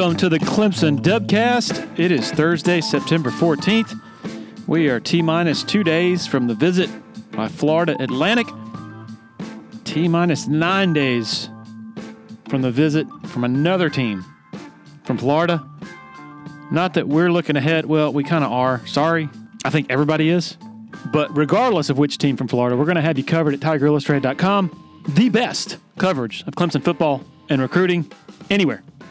Welcome to the Clemson Dubcast. It is Thursday, September 14th. We are T minus two days from the visit by Florida Atlantic, T minus nine days from the visit from another team from Florida. Not that we're looking ahead. Well, we kind of are. Sorry. I think everybody is. But regardless of which team from Florida, we're going to have you covered at TigerIllustrated.com. The best coverage of Clemson football and recruiting anywhere.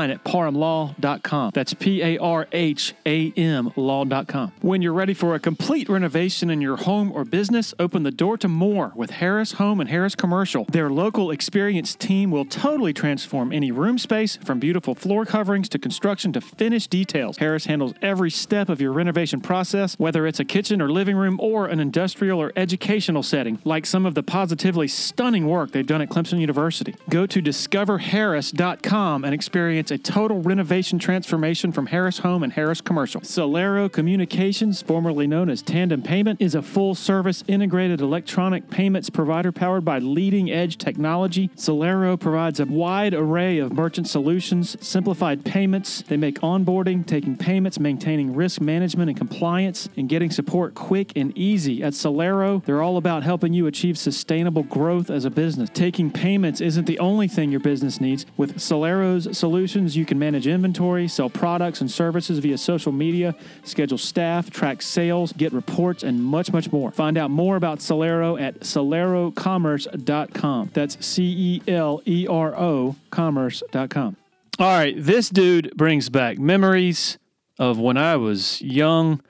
at parhamlaw.com. That's P A R H A M law.com. When you're ready for a complete renovation in your home or business, open the door to more with Harris Home and Harris Commercial. Their local experienced team will totally transform any room space from beautiful floor coverings to construction to finished details. Harris handles every step of your renovation process, whether it's a kitchen or living room or an industrial or educational setting, like some of the positively stunning work they've done at Clemson University. Go to discoverharris.com and experience a total renovation transformation from Harris Home and Harris Commercial. Celero Communications, formerly known as Tandem Payment, is a full service integrated electronic payments provider powered by leading edge technology. Celero provides a wide array of merchant solutions, simplified payments. They make onboarding, taking payments, maintaining risk management and compliance, and getting support quick and easy. At Celero, they're all about helping you achieve sustainable growth as a business. Taking payments isn't the only thing your business needs. With Celero's you can manage inventory, sell products and services via social media, schedule staff, track sales, get reports, and much, much more. Find out more about Celero at celerocommerce.com. That's C E L E R O commerce.com. All right, this dude brings back memories of when I was young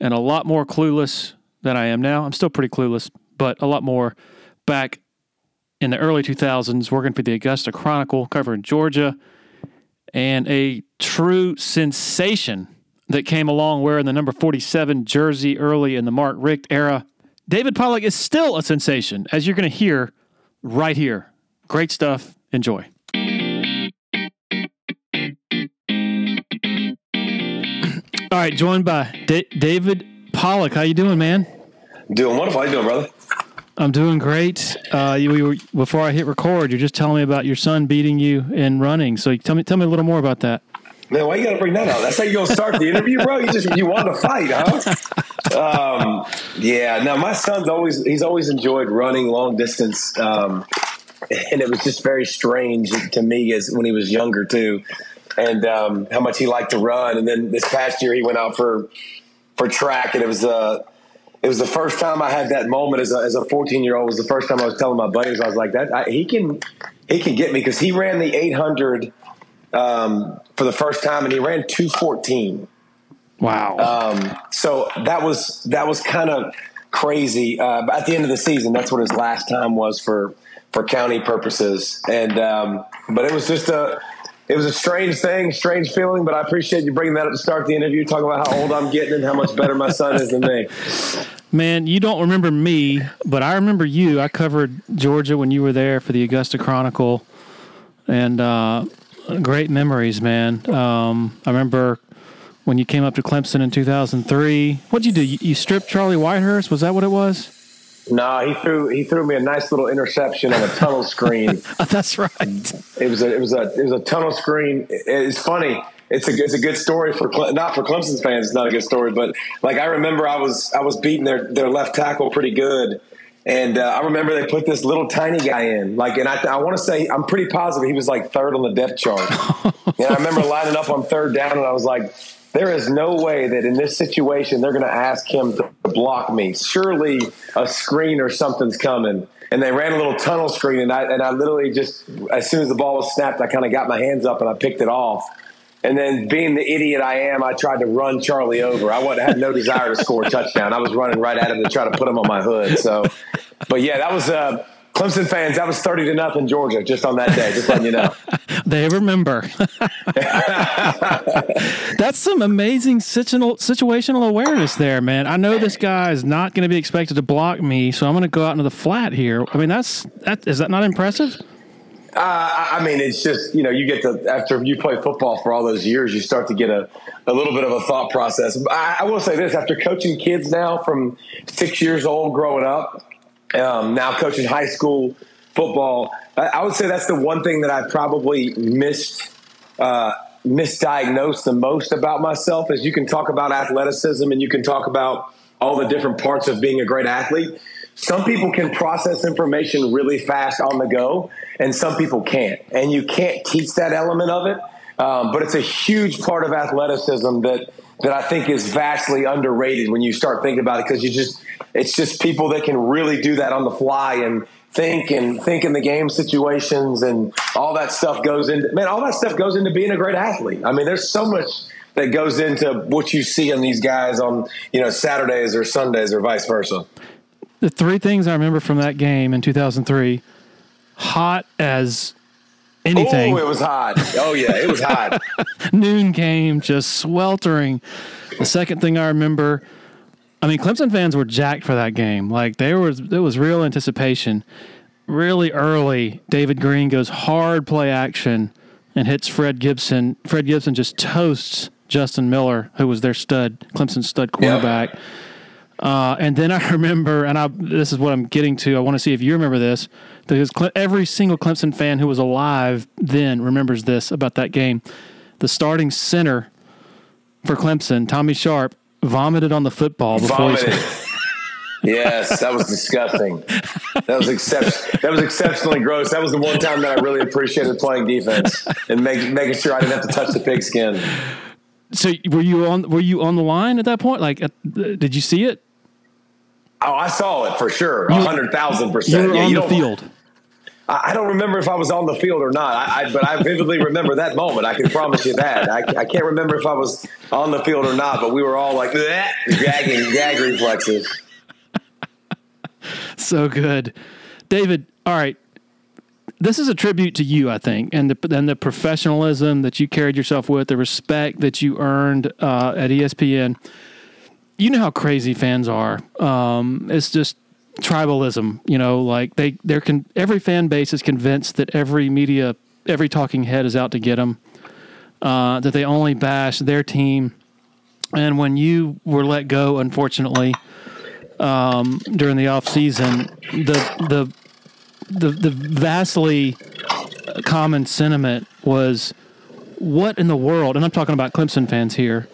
and a lot more clueless than I am now. I'm still pretty clueless, but a lot more back in the early 2000s, working for the Augusta Chronicle, covering Georgia, and a true sensation that came along wearing the number 47 jersey early in the Mark Richt era. David Pollack is still a sensation, as you're going to hear right here. Great stuff. Enjoy. All right, joined by D- David Pollack. How you doing, man? Doing wonderful. How you doing, brother? I'm doing great. Uh, you, you were, before I hit record, you're just telling me about your son beating you in running. So tell me, tell me a little more about that. Man, why you got to bring that out? That's how you gonna start the interview, bro. You just you want to fight, huh? Um, yeah. Now my son's always he's always enjoyed running long distance, um, and it was just very strange to me as when he was younger too, and um, how much he liked to run. And then this past year he went out for for track, and it was uh it was the first time I had that moment as a, as a 14 year old. It was the first time I was telling my buddies I was like that I, he can he can get me because he ran the 800 um, for the first time and he ran 214. Wow. Um, so that was that was kind of crazy. Uh, at the end of the season, that's what his last time was for for county purposes. And um, but it was just a it was a strange thing, strange feeling. But I appreciate you bringing that up to start the interview, talking about how old I'm getting and how much better my son is than me. Man, you don't remember me, but I remember you. I covered Georgia when you were there for the Augusta Chronicle, and uh, great memories, man. Um, I remember when you came up to Clemson in 2003. What'd you do? You, you stripped Charlie Whitehurst? Was that what it was? No, he threw he threw me a nice little interception on a tunnel screen. That's right. It was a it was a it was a tunnel screen. It's funny. It's a it's a good story for Cle- not for Clemson's fans. It's not a good story, but like I remember, I was I was beating their their left tackle pretty good, and uh, I remember they put this little tiny guy in. Like, and I I want to say I'm pretty positive he was like third on the depth chart. and I remember lining up on third down, and I was like. There is no way that in this situation they're going to ask him to block me. Surely a screen or something's coming. And they ran a little tunnel screen, and I and I literally just as soon as the ball was snapped, I kind of got my hands up and I picked it off. And then, being the idiot I am, I tried to run Charlie over. I had no desire to score a touchdown. I was running right at him to try to put him on my hood. So, but yeah, that was uh, Clemson fans, that was 30 to nothing Georgia just on that day, just letting you know. they remember. That's some amazing situational, situational awareness there, man. I know this guy is not going to be expected to block me, so I'm going to go out into the flat here. I mean, that's that is that not impressive? Uh, I mean, it's just you know, you get to after you play football for all those years, you start to get a, a little bit of a thought process. I, I will say this: after coaching kids now from six years old, growing up, um, now coaching high school football, I, I, would say that's the one thing that I probably missed. Uh, misdiagnosed the most about myself is you can talk about athleticism and you can talk about all the different parts of being a great athlete some people can process information really fast on the go, and some people can't. And you can't teach that element of it. Um, but it's a huge part of athleticism that that I think is vastly underrated when you start thinking about it because you just it's just people that can really do that on the fly and think and think in the game situations and all that stuff goes into man all that stuff goes into being a great athlete. I mean there's so much that goes into what you see in these guys on you know Saturdays or Sundays or vice versa the three things I remember from that game in 2003 hot as anything. Oh, it was hot. Oh, yeah, it was hot. Noon game, just sweltering. The second thing I remember, I mean, Clemson fans were jacked for that game. Like, there was, there was real anticipation. Really early, David Greene goes hard play action and hits Fred Gibson. Fred Gibson just toasts Justin Miller, who was their stud, Clemson stud quarterback. Yep uh, and then I remember, and I, this is what I'm getting to. I want to see if you remember this, because every single Clemson fan who was alive then remembers this about that game. The starting center for Clemson, Tommy Sharp, vomited on the football before vomited. he. yes, that was disgusting. That was excep- that was exceptionally gross. That was the one time that I really appreciated playing defense and make, making sure I didn't have to touch the pigskin. So were you on were you on the line at that point? Like, uh, did you see it? Oh, I saw it for sure, a hundred thousand percent. You were yeah, on you the field. I don't remember if I was on the field or not, I, I, but I vividly remember that moment. I can promise you that. I, I, can't remember if I was on the field or not, but we were all like gagging, gag reflexes. So good, David. All right, this is a tribute to you, I think, and the and the professionalism that you carried yourself with, the respect that you earned uh, at ESPN you know how crazy fans are. Um, it's just tribalism. You know, like they they're every fan base is convinced that every media, every talking head is out to get them. Uh, that they only bash their team. And when you were let go, unfortunately, um, during the off season, the the the the vastly common sentiment was, "What in the world?" And I'm talking about Clemson fans here.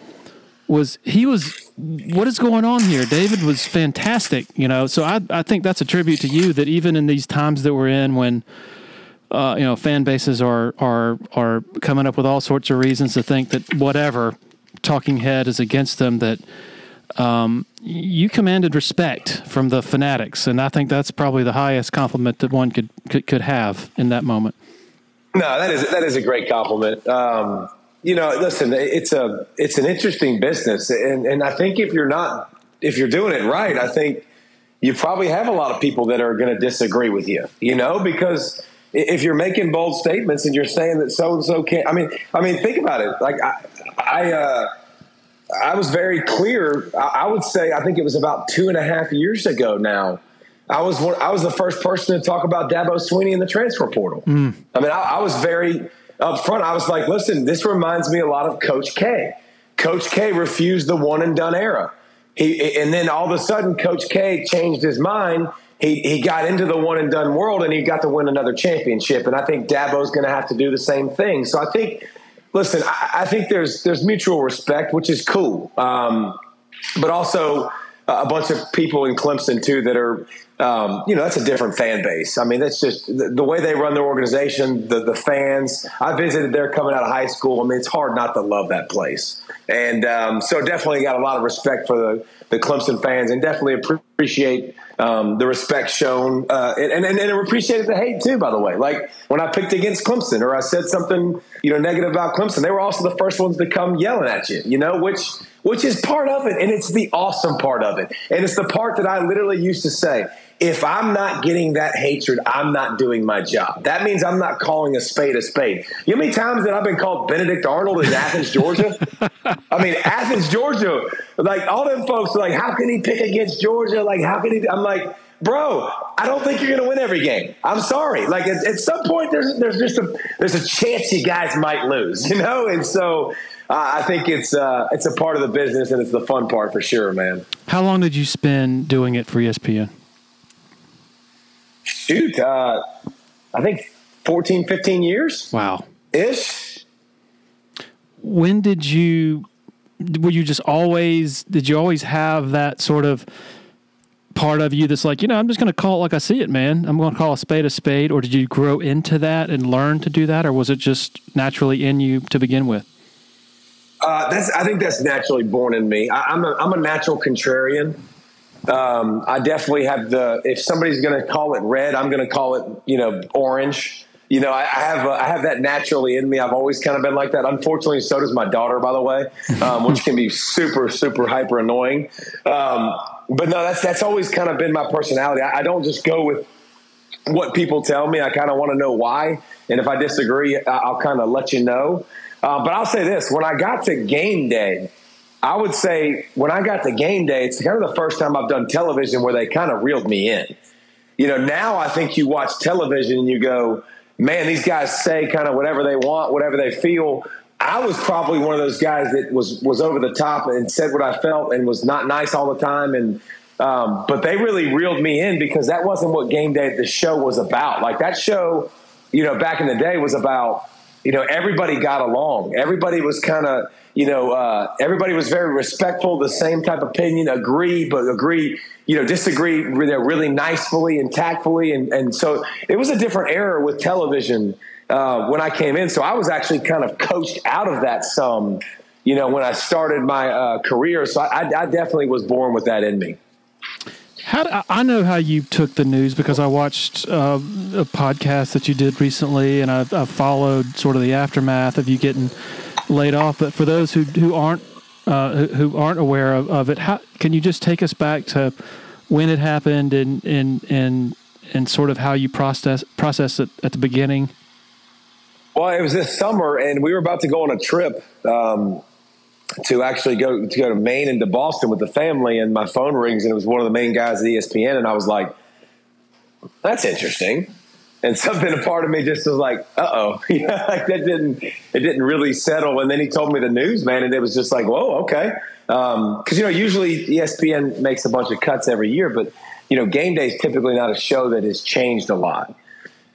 Was he was what is going on here? David was fantastic, you know. So I I think that's a tribute to you that even in these times that we're in when uh, you know fan bases are are are coming up with all sorts of reasons to think that whatever talking head is against them that um, you commanded respect from the fanatics, and I think that's probably the highest compliment that one could could, could have in that moment. No, that is that is a great compliment. Um, you know, listen, it's a it's an interesting business, and and I think if you're not if you're doing it right, I think you probably have a lot of people that are going to disagree with you. You know, because if you're making bold statements and you're saying that so and so can't, I mean, I mean, think about it. Like I, I, uh, I was very clear. I would say I think it was about two and a half years ago now. I was one, I was the first person to talk about Dabo Swinney in the transfer portal. Mm. I mean, I, I was very up front, I was like, listen, this reminds me a lot of Coach K. Coach K refused the one and done era. He, and then all of a sudden, Coach K changed his mind. He, he got into the one and done world and he got to win another championship. And I think Dabo's going to have to do the same thing. So I think, listen, I, I think there's there's mutual respect, which is cool. Um, but also a bunch of people in Clemson too that are um, you know, that's a different fan base. I mean, that's just the, the, way they run their organization, the, the fans. I visited there coming out of high school. I mean, it's hard not to love that place. And um, so definitely got a lot of respect for the, the Clemson fans and definitely appreciate um, the respect shown. Uh, and, and, and appreciated the hate too, by the way. Like when I picked against Clemson or I said something, you know, negative about Clemson, they were also the first ones to come yelling at you, you know, which – which is part of it. And it's the awesome part of it. And it's the part that I literally used to say if I'm not getting that hatred, I'm not doing my job. That means I'm not calling a spade a spade. You know how many times that I've been called Benedict Arnold in Athens, Georgia? I mean, Athens, Georgia, like all them folks are like, how can he pick against Georgia? Like, how can he? I'm like, bro, I don't think you're going to win every game. I'm sorry. Like at, at, some point, there's there's just a there's a chance you guys might lose, you know. And so uh, I think it's uh, it's a part of the business, and it's the fun part for sure, man. How long did you spend doing it for ESPN? Shoot, uh, I think 14, 15 years. Wow. Ish. When did you? Were you just always? Did you always have that sort of? part of you that's like, you know, I'm just going to call it like I see it, man. I'm going to call a spade a spade? Or did you grow into that and learn to do that? Or was it just naturally in you to begin with? Uh, that's, I think that's naturally born in me. I, am a, I'm a natural contrarian. Um, I definitely have the, if somebody's going to call it red, I'm going to call it, you know, orange you know, I, I have uh, I have that naturally in me. I've always kind of been like that. Unfortunately, so does my daughter, by the way, um, which can be super super hyper annoying. Um, but no, that's that's always kind of been my personality. I, I don't just go with what people tell me. I kind of want to know why, and if I disagree, I'll kind of let you know. Uh, but I'll say this: when I got to game day, I would say when I got to game day, it's kind of the first time I've done television where they kind of reeled me in. You know, now I think you watch television and you go, man, these guys say kind of whatever they want, whatever they feel. I was probably one of those guys that was was over the top and said what I felt and was not nice all the time. And um, but they really reeled me in because that wasn't what game day the show was about. Like that show, you know, back in the day was about you know everybody got along. Everybody was kind of you know uh, everybody was very respectful, the same type of opinion, agree but agree you know, disagree really nicely and tactfully. And, and so it was a different era with television uh, when I came in. So I was actually kind of coached out of that some, you know, when I started my uh, career. So I, I, definitely was born with that in me. How I know how you took the news because I watched uh, a podcast that you did recently, and I, I followed sort of the aftermath of you getting laid off. But for those who who aren't uh, who aren't aware of, of, it, how can you just take us back to when it happened and and and and sort of how you process process it at the beginning? Well, it was this summer, and we were about to go on a trip um, to actually go to go to Maine and to Boston with the family. And my phone rings, and it was one of the main guys at ESPN, and I was like, "That's interesting." And something a part of me just was like, uh oh, like that didn't it didn't really settle. And then he told me the news, man, and it was just like, whoa, okay. Because um, you know, usually ESPN makes a bunch of cuts every year, but you know, game day is typically not a show that has changed a lot,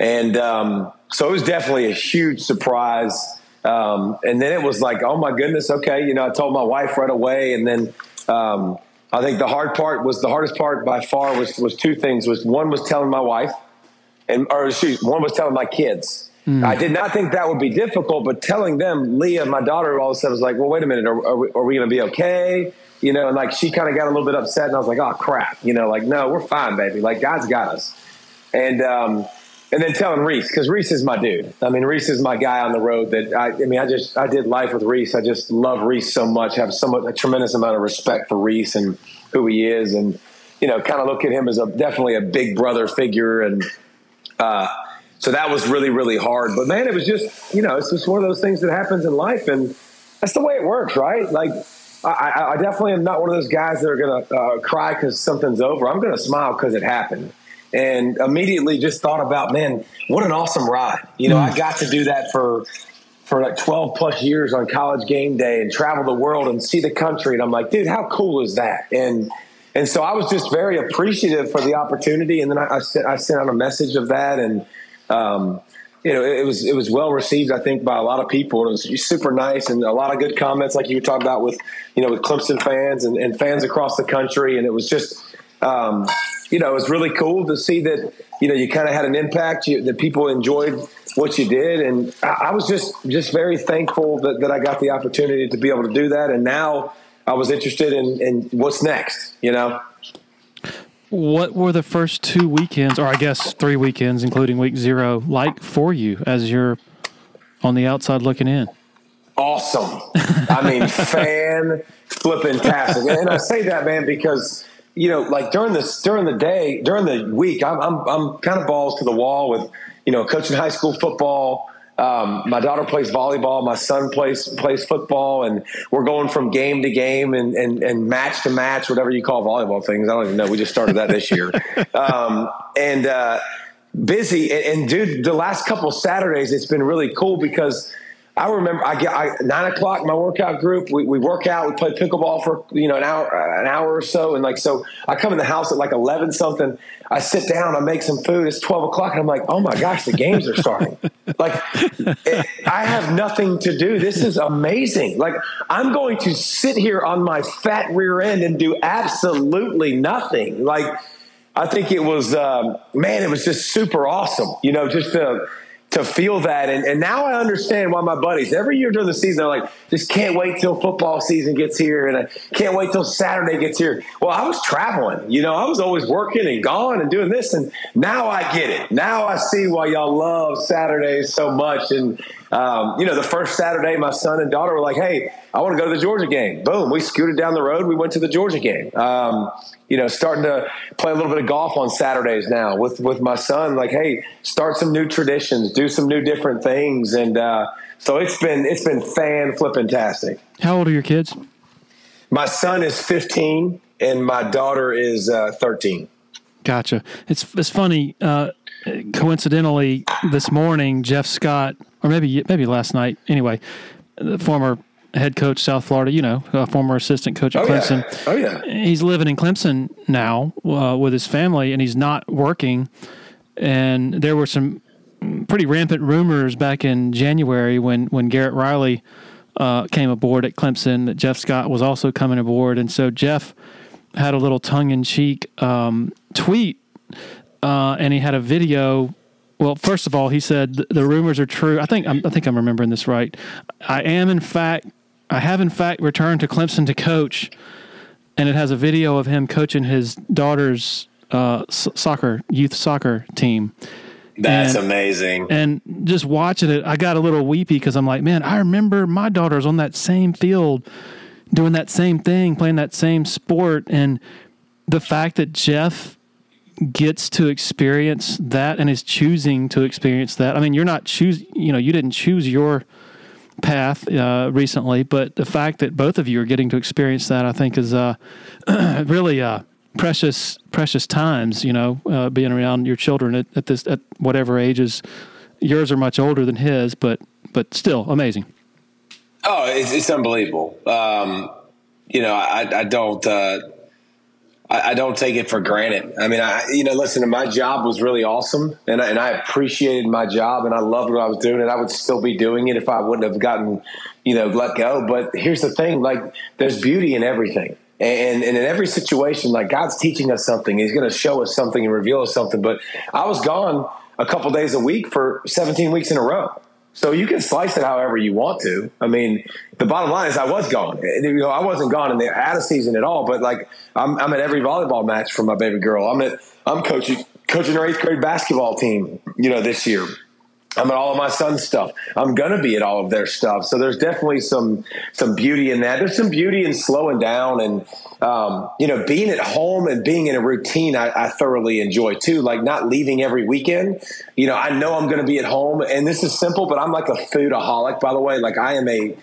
and um, so it was definitely a huge surprise. Um, and then it was like, oh my goodness, okay. You know, I told my wife right away, and then. Um, I think the hard part was the hardest part by far was was two things. Was one was telling my wife, and or excuse, one was telling my kids. Mm. I did not think that would be difficult, but telling them, Leah, my daughter, all of a sudden was like, "Well, wait a minute, are, are we, we going to be okay?" You know, and like she kind of got a little bit upset, and I was like, "Oh crap," you know, like no, we're fine, baby. Like God's got us, and um, and then telling Rece because Rece is my dude. I mean, Rece is my guy on the road. That I, I mean, I just I did life with Rece. I just love Rece so much. I have so much a tremendous amount of respect for Rece and who he is, and you know, kind of look at him as a definitely a big brother figure and uh, so that was really, really hard. But man, it was just, you know, it's just one of those things that happens in life. And that's the way it works, right? Like, I, I definitely am not one of those guys that are going to uh, cry because something's over. I'm going to smile because it happened. And immediately just thought about, man, what an awesome ride. You know, mm. I got to do that for for like 12 plus years on college game day and travel the world and see the country. And I'm like, dude, how cool is that? And and so I was just very appreciative for the opportunity. And then I, I sent, I sent out a message of that, and um, you know, it, was it was well received, I think, by a lot of people. It was super nice and a lot of good comments, like you talking about with you know with Clemson fans and, and fans across the country. And it was just um, you know it was really cool to see that you know you kind of had an impact, you, that people enjoyed what you did, and I, I was just just very thankful that, that I got the opportunity to be able to do that. And now I was interested in, in what's next, you know? What were the first two weekends, or I guess three weekends, including week zero, like for you as you're on the outside looking in? awesome. I mean, fan flipping tastic. And I say that, man, because you know, like during this during the day, during the week, I'm I'm, I'm kind of balls to the wall with you know coaching high school football. Um, my daughter plays volleyball. My son plays plays football, and we're going from game to game and, and, and match to match, whatever you call volleyball things. I don't even know. We just started that this year, um, and uh, busy. And, and dude, the last couple Saturdays, it's been really cool because I remember I get I, nine o'clock my workout group. We, we work out. We play pickleball for you know an hour an hour or so, and like so I come in the house at like eleven something. I sit down. I make some food. It's twelve o'clock, and I'm like, oh my gosh, the games are starting. like it, I have nothing to do. This is amazing. Like I'm going to sit here on my fat rear end and do absolutely nothing. Like I think it was um, man, it was just super awesome. You know, just to to feel that. And, and now I understand why my buddies every year during the season they're like, just can't wait till football season gets here, and I can't wait till Saturday gets here. Well, I was traveling, you know, I was always working and gone and doing this, and now I get it. Now I see why y'all love Saturdays so much. And um, you know, the first Saturday, my son and daughter were like, "Hey, I want to go to the Georgia game." Boom, we scooted down the road. We went to the Georgia game. Um, you know, starting to play a little bit of golf on Saturdays now with with my son. Like, hey, start some new traditions, do some new different things, and uh, so it's been it's been fan flipping tastic. How old are your kids? My son is 15, and my daughter is uh, 13. Gotcha. It's it's funny. Uh, coincidentally, this morning, Jeff Scott, or maybe maybe last night. Anyway, the former head coach South Florida, you know, a former assistant coach at oh, Clemson. Yeah. Oh yeah, he's living in Clemson now uh, with his family, and he's not working. And there were some pretty rampant rumors back in January when when Garrett Riley uh, came aboard at Clemson that Jeff Scott was also coming aboard, and so Jeff had a little tongue in cheek um, tweet uh, and he had a video. Well, first of all, he said the rumors are true. I think I'm, I think I'm remembering this right. I am in fact, I have in fact returned to Clemson to coach, and it has a video of him coaching his daughter's uh, soccer youth soccer team. That's and, amazing. And just watching it, I got a little weepy because I'm like, man, I remember my daughter's on that same field, doing that same thing, playing that same sport, and the fact that Jeff gets to experience that and is choosing to experience that. I mean, you're not choose, you know, you didn't choose your path uh, recently, but the fact that both of you are getting to experience that, I think, is uh, really uh, precious, precious times. You know, uh, being around your children at, at, this at whatever ages. Yours are much older than his, but but still amazing. Oh, it's, it's unbelievable. Um, you know, I, I don't uh, I, I, don't take it for granted. I mean, I, you know, listen, my job was really awesome and I, and I appreciated my job and I loved what I was doing and I would still be doing it if I wouldn't have gotten, you know, let go. But here's the thing, like there's beauty in everything. And, and in every situation, like God's teaching us something. He's going to show us something and reveal us something. But I was gone a couple days a week for 17 weeks in a row. So you can slice it however you want to. I mean, the bottom line is I was gone. You know, I wasn't gone in the out of season at all, but like I'm, I'm at every volleyball match for my baby girl. I'm at I'm coaching coaching her eighth grade basketball team. You know, this year. I'm at all of my son's stuff. I'm gonna be at all of their stuff. So there's definitely some some beauty in that. There's some beauty in slowing down and um, you know being at home and being in a routine. I, I, thoroughly enjoy too. Like not leaving every weekend. You know, I know I'm gonna be at home, and this is simple, but I'm like a foodaholic. By the way, like I am a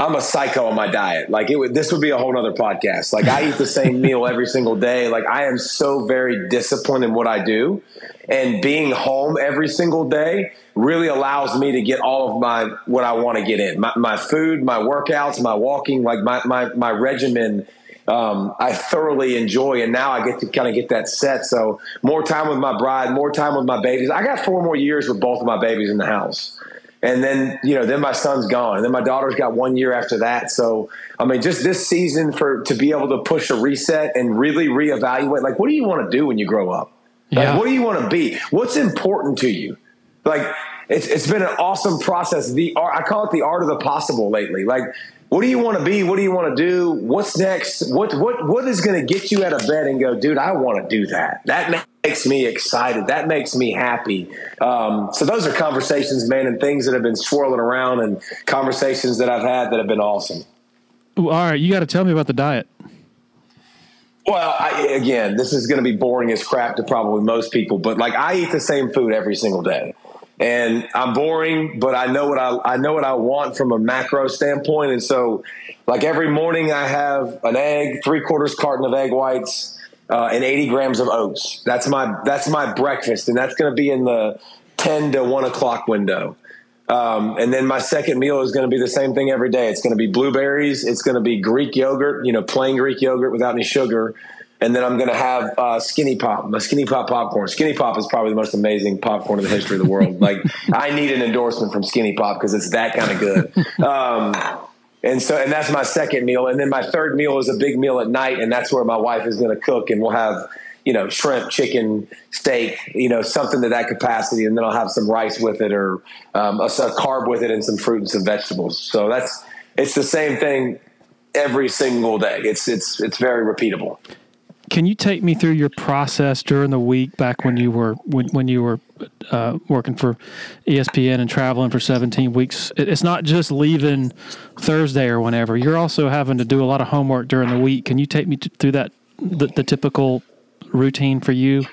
I'm a psycho on my diet. Like it would, this would be a whole nother podcast. Like I eat the same meal every single day. Like I am so very disciplined in what I do and being home every single day really allows me to get all of my, what I want to get in my, my food, my workouts, my walking, like my, my, my regimen. Um, I thoroughly enjoy, and now I get to kind of get that set. So more time with my bride, more time with my babies. I got four more years with both of my babies in the house and then you know then my son's gone. And then my daughter's got one year after that. So i mean just this season for to be able to push a reset and really reevaluate like what do you want to do when you grow up? Like, yeah. what do you want to be? What's important to you? Like it's, it's been an awesome process. The art i call it the art of the possible lately. Like what do you want to be? What do you want to do? What's next? What what what is going to get you out of bed and go dude i want to do that. That makes me excited. That makes me happy. Um, so those are conversations, man, and things that have been swirling around, and conversations that I've had that have been awesome. All right, you got to tell me about the diet. Well, I, again, this is going to be boring as crap to probably most people, but like I eat the same food every single day, and I'm boring, but I know what I I know what I want from a macro standpoint, and so like every morning I have an egg, three quarters carton of egg whites uh, and 80 grams of oats. That's my that's my breakfast, and that's going to be in the 10 to 1 o'clock window. Um, and then my second meal is going to be the same thing every day. It's going to be blueberries. It's going to be Greek yogurt, you know, plain Greek yogurt without any sugar. And then I'm going to have uh, Skinny Pop, my Skinny Pop popcorn. Skinny Pop is probably the most amazing popcorn in the history of the world. like I need an endorsement from Skinny Pop because it's that kind of good. Um, and so, and that's my second meal. And then my third meal is a big meal at night, and that's where my wife is going to cook, and we'll have, you know, shrimp, chicken, steak, you know, something to that capacity, and then I'll have some rice with it, or um, a, a carb with it, and some fruit and some vegetables. So that's it's the same thing every single day. It's it's it's very repeatable. Can you take me through your process during the week back when you were when, when you were uh, working for ESPN and traveling for 17 weeks? It's not just leaving Thursday or whenever. You're also having to do a lot of homework during the week. Can you take me t- through that the, the typical routine for you?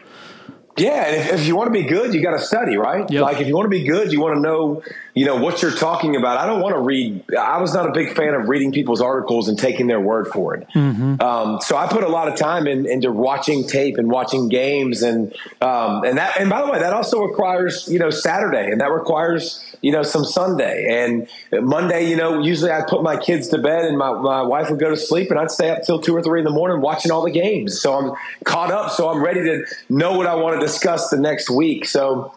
Yeah, and if, if, you want to be good, you got to study, right? Yep. Like if you want to be good, you want to know, you know, what you're talking about. I don't want to read. I was not a big fan of reading people's articles and taking their word for it. Mm-hmm. Um, so I put a lot of time in, into watching tape and watching games, and um, and that. And by the way, that also requires you know Saturday, and that requires you know some Sunday and Monday. You know, usually I put my kids to bed, and my my wife would go to sleep, and I'd stay up till two or three in the morning watching all the games. So I'm caught up. So I'm ready to know what I want to discuss the next week. So,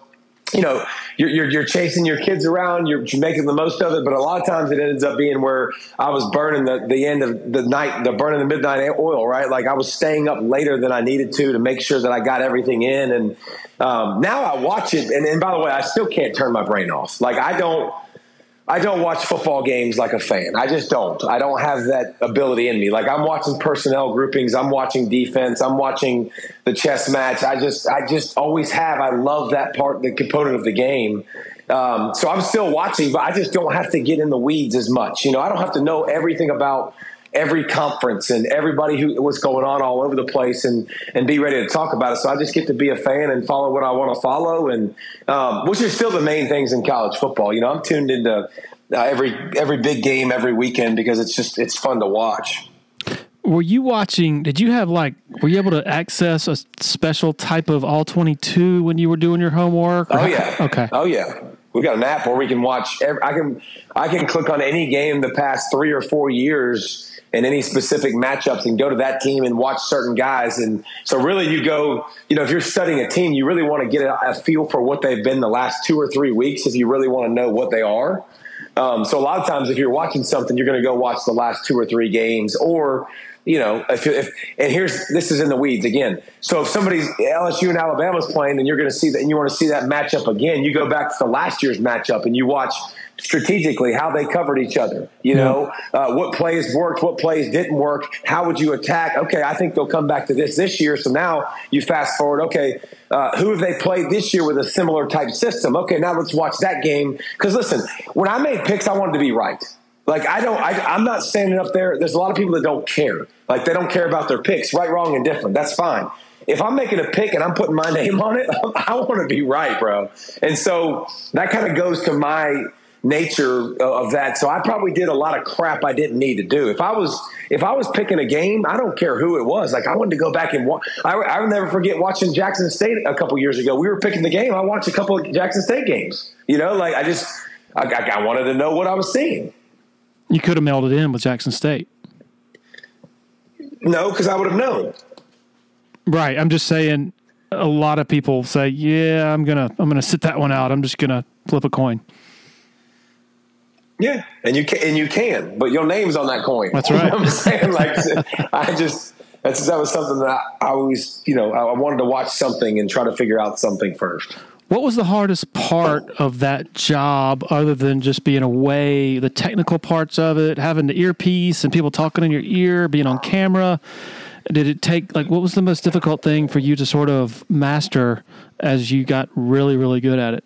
you know, you're, you're, you're, chasing your kids around, you're making the most of it, but a lot of times it ends up being where I was burning the, the end of the night, the burning the midnight oil, right? Like I was staying up later than I needed to to make sure that I got everything in. And um, now I watch it. And, and by the way, I still can't turn my brain off. Like I don't, I don't watch football games like a fan. I just don't. I don't have that ability in me. Like I'm watching personnel groupings, I'm watching defense, I'm watching the chess match. I just I just always have. I love that part, the component of the game. Um, so I'm still watching, but I just don't have to get in the weeds as much. You know, I don't have to know everything about every conference and everybody who what's going on all over the place and and be ready to talk about it. So I just get to be a fan and follow what I want to follow, and um, which is still the main things in college football. You know, I'm tuned into uh, every every big game every weekend because it's just it's fun to watch. Were you watching? Did you have like? Were you able to access a special type of all twenty two when you were doing your homework? Oh yeah. Okay. Oh yeah we got an app where we can watch. Every, I can I can click on any game the past three or four years and any specific matchups and go to that team and watch certain guys. And so really you go, you know, if you're studying a team, you really want to get a, a feel for what they've been the last two or three weeks if you really want to know what they are. Um, so a lot of times if you're watching something, you're going to go watch the last two or three games or you know, if, if, and here's this is in the weeds again. So if somebody's LSU and Alabama's playing, and you're going to see that, and you want to see that matchup again, you go back to the last year's matchup and you watch strategically how they covered each other. You know, uh, what plays worked, what plays didn't work. How would you attack? Okay, I think they'll come back to this this year. So now you fast forward. Okay, uh, who have they played this year with a similar type system? Okay, now let's watch that game. Because listen, when I made picks, I wanted to be right. Like I don't, I, I'm not standing up there. There's a lot of people that don't care. Like they don't care about their picks, right, wrong, and different. That's fine if I'm making a pick and I'm putting my name on it, I want to be right, bro. And so that kind of goes to my nature of that. So I probably did a lot of crap I didn't need to do. If I was if I was picking a game, I don't care who it was. Like I wanted to go back and watch. I, I will never forget watching Jackson State a couple years ago. We were picking the game. I watched a couple of Jackson State games. You know, like I just I, I wanted to know what I was seeing. You could have melded in with Jackson State. No, because I would have known. Right. I'm just saying. A lot of people say, "Yeah, I'm gonna, I'm gonna sit that one out. I'm just gonna flip a coin." Yeah, and you can, and you can, but your name's on that coin. That's right. You know I'm saying, like, I just that's that was something that I, I always, you know, I wanted to watch something and try to figure out something first. What was the hardest part of that job, other than just being away, the technical parts of it, having the earpiece and people talking in your ear, being on camera? did it take like what was the most difficult thing for you to sort of master as you got really really good at it?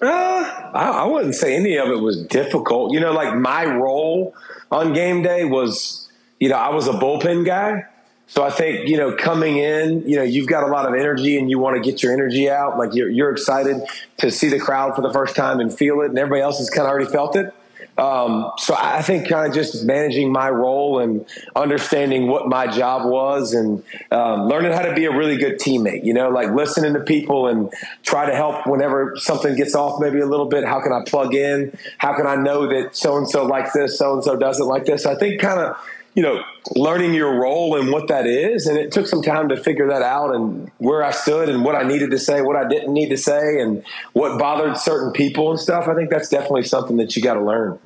Uh, I, I wouldn't say any of it was difficult. You know, like my role on game day was, you know, I was a bullpen guy. So I think, you know, coming in, you know, you've got a lot of energy and you want to get your energy out. Like you're, you're excited to see the crowd for the first time and feel it, and everybody else has kind of already felt it. Um, so I think kind of just managing my role and understanding what my job was and um, learning how to be a really good teammate, you know, like listening to people and try to help whenever something gets off maybe a little bit. How can I plug in? How can I know that so and so likes this, so and so doesn't like this? I think kind of you know, learning your role and what that is. And it took some time to figure that out and where I stood and what I needed to say, what I didn't need to say, and what bothered certain people and stuff. I think that's definitely something that you got to learn.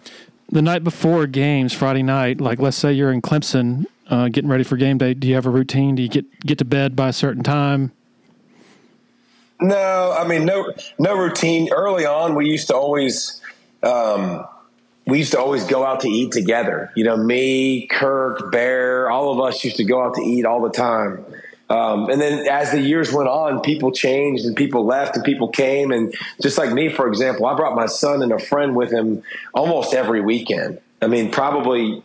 The night before games, Friday night, like let's say you're in Clemson uh, getting ready for game day, do you have a routine? Do you get, get to bed by a certain time? No, I mean, no, no routine. Early on, we used to always, um, we used to always go out to eat together. You know, me, Kirk, Bear, all of us used to go out to eat all the time. Um, and then as the years went on, people changed and people left and people came. And just like me, for example, I brought my son and a friend with him almost every weekend. I mean, probably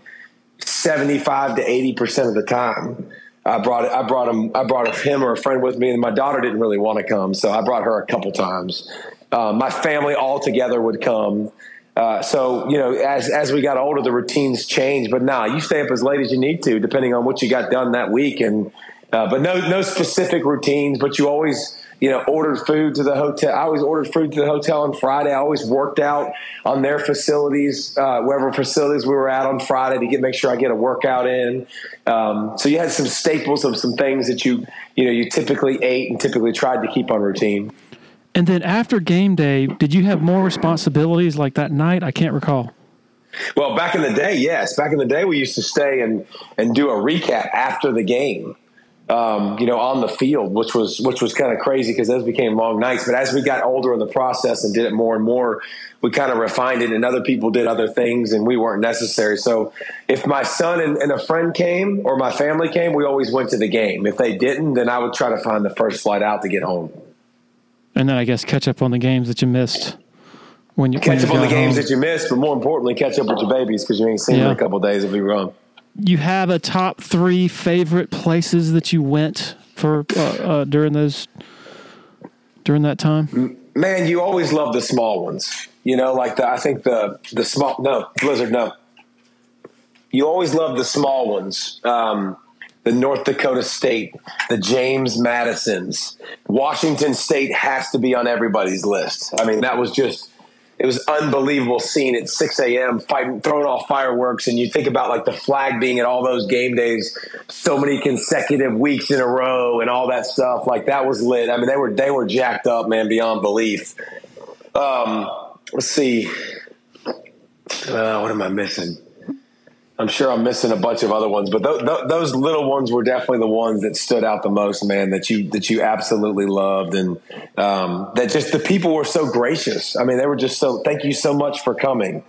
75 to 80% of the time. I brought I brought him I brought him or a friend with me, and my daughter didn't really want to come, so I brought her a couple times. Uh, my family all together would come, uh, so you know, as as we got older, the routines changed. But now nah, you stay up as late as you need to, depending on what you got done that week. And uh, but no no specific routines. But you always you know ordered food to the hotel. I always ordered food to the hotel on Friday. I always worked out on their facilities, uh, wherever facilities we were at on Friday to get make sure I get a workout in. Um, so you had some staples of some things that you you know you typically ate and typically tried to keep on routine. And then after game day, did you have more responsibilities like that night? I can't recall. Well, back in the day, yes. Back in the day, we used to stay and and do a recap after the game. Um, you know, on the field, which was which was kind of crazy because those became long nights. But as we got older in the process and did it more and more, we kind of refined it, and other people did other things, and we weren't necessary. So, if my son and, and a friend came or my family came, we always went to the game. If they didn't, then I would try to find the first flight out to get home and then I guess catch up on the games that you missed when you catch when up you on the games that you missed, but more importantly, catch up with your babies because you ain't seen Yeah. them in a couple days if we run. You have a top three favorite places that you went for uh, uh, during those during that time. Man, you always love the small ones. You know, like the I think the the small no Blizzard no. You always love the small ones. Um, the North Dakota State, the James Madisons, Washington State has to be on everybody's list. I mean, that was just it was unbelievable seeing at 6 a.m. fighting, throwing off fireworks, and you think about like the flag being at all those game days, so many consecutive weeks in a row, and all that stuff. Like that was lit. I mean, they were they were jacked up, man, beyond belief. Um, let's see, uh, what am I missing? I'm sure I'm missing a bunch of other ones, but th- th- those little ones were definitely the ones that stood out the most, man. That you that you absolutely loved, and um, that just the people were so gracious. I mean, they were just so. Thank you so much for coming.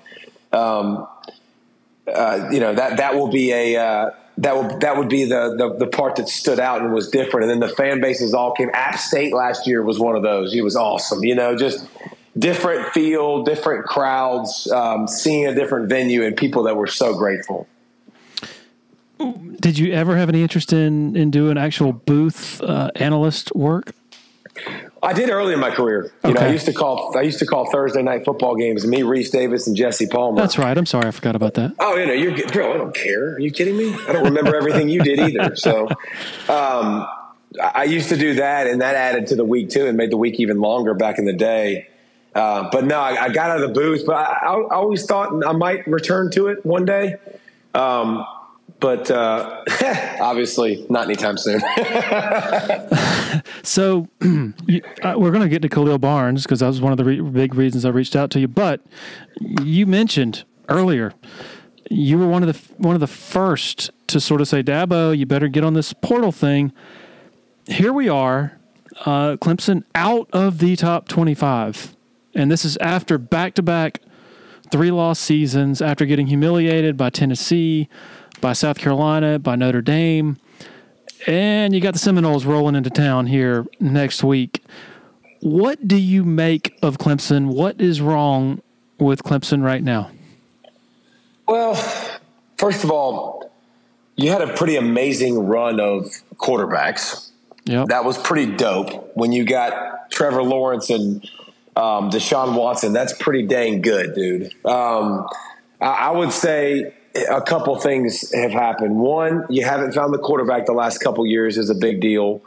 Um, uh, you know that that will be a uh, that would that would be the, the the part that stood out and was different. And then the fan bases all came. App State last year was one of those. It was awesome. You know, just different feel, different crowds, um, seeing a different venue, and people that were so grateful. Did you ever have any interest in in doing actual booth uh, analyst work? I did early in my career. You know, I used to call I used to call Thursday night football games. Me, Rece Davis, and Jesse Palmer. That's right. I'm sorry, I forgot about that. Oh, you know, you're bro. I don't care. Are you kidding me? I don't remember everything you did either. So, um, I used to do that, and that added to the week too, and made the week even longer back in the day. Uh, but no, I, I got out of the booth, but I, I always thought I might return to it one day. Um, but uh, obviously, not anytime soon. So you, uh, we're going to get to Khalil Barnes because that was one of the re- big reasons I reached out to you. But you mentioned earlier you were one of the one of the first to sort of say, Dabo, you better get on this portal thing. Here we are, uh, Clemson out of the top twenty-five, and this is after back-to-back three loss seasons, after getting humiliated by Tennessee, by South Carolina, by Notre Dame, and you got the Seminoles rolling into town here next week. What do you make of Clemson? What is wrong with Clemson right now? Well, first of all, you had a pretty amazing run of quarterbacks. Yep. That was pretty dope. When you got Trevor Lawrence and um, Deshaun Watson, that's pretty dang good, dude. Um, I, I would say a couple things have happened. One, you haven't found the quarterback the last couple years is a big deal.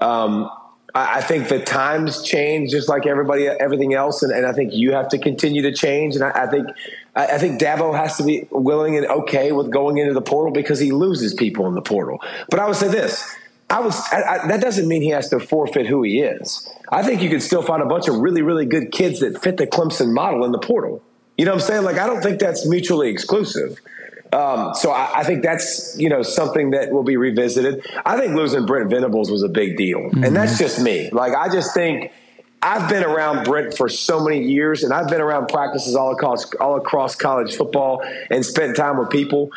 Um, I, I think the times change just like everybody, everything else, and, and I think you have to continue to change. And I, I think I, I think Dabo has to be willing and okay with going into the portal because he loses people in the portal. But I would say this. I was I, I, that doesn't mean he has to forfeit who he is. I think you could still find a bunch of really really good kids that fit the Clemson model in the portal. You know what I'm saying? Like I don't think that's mutually exclusive. Um, so I, I, think that's you know something that will be revisited. I think losing Brent Venables was a big deal, mm-hmm. and that's just me. Like I just think I've been around Brent for so many years, and I've been around practices all across all across college football and spent time with people.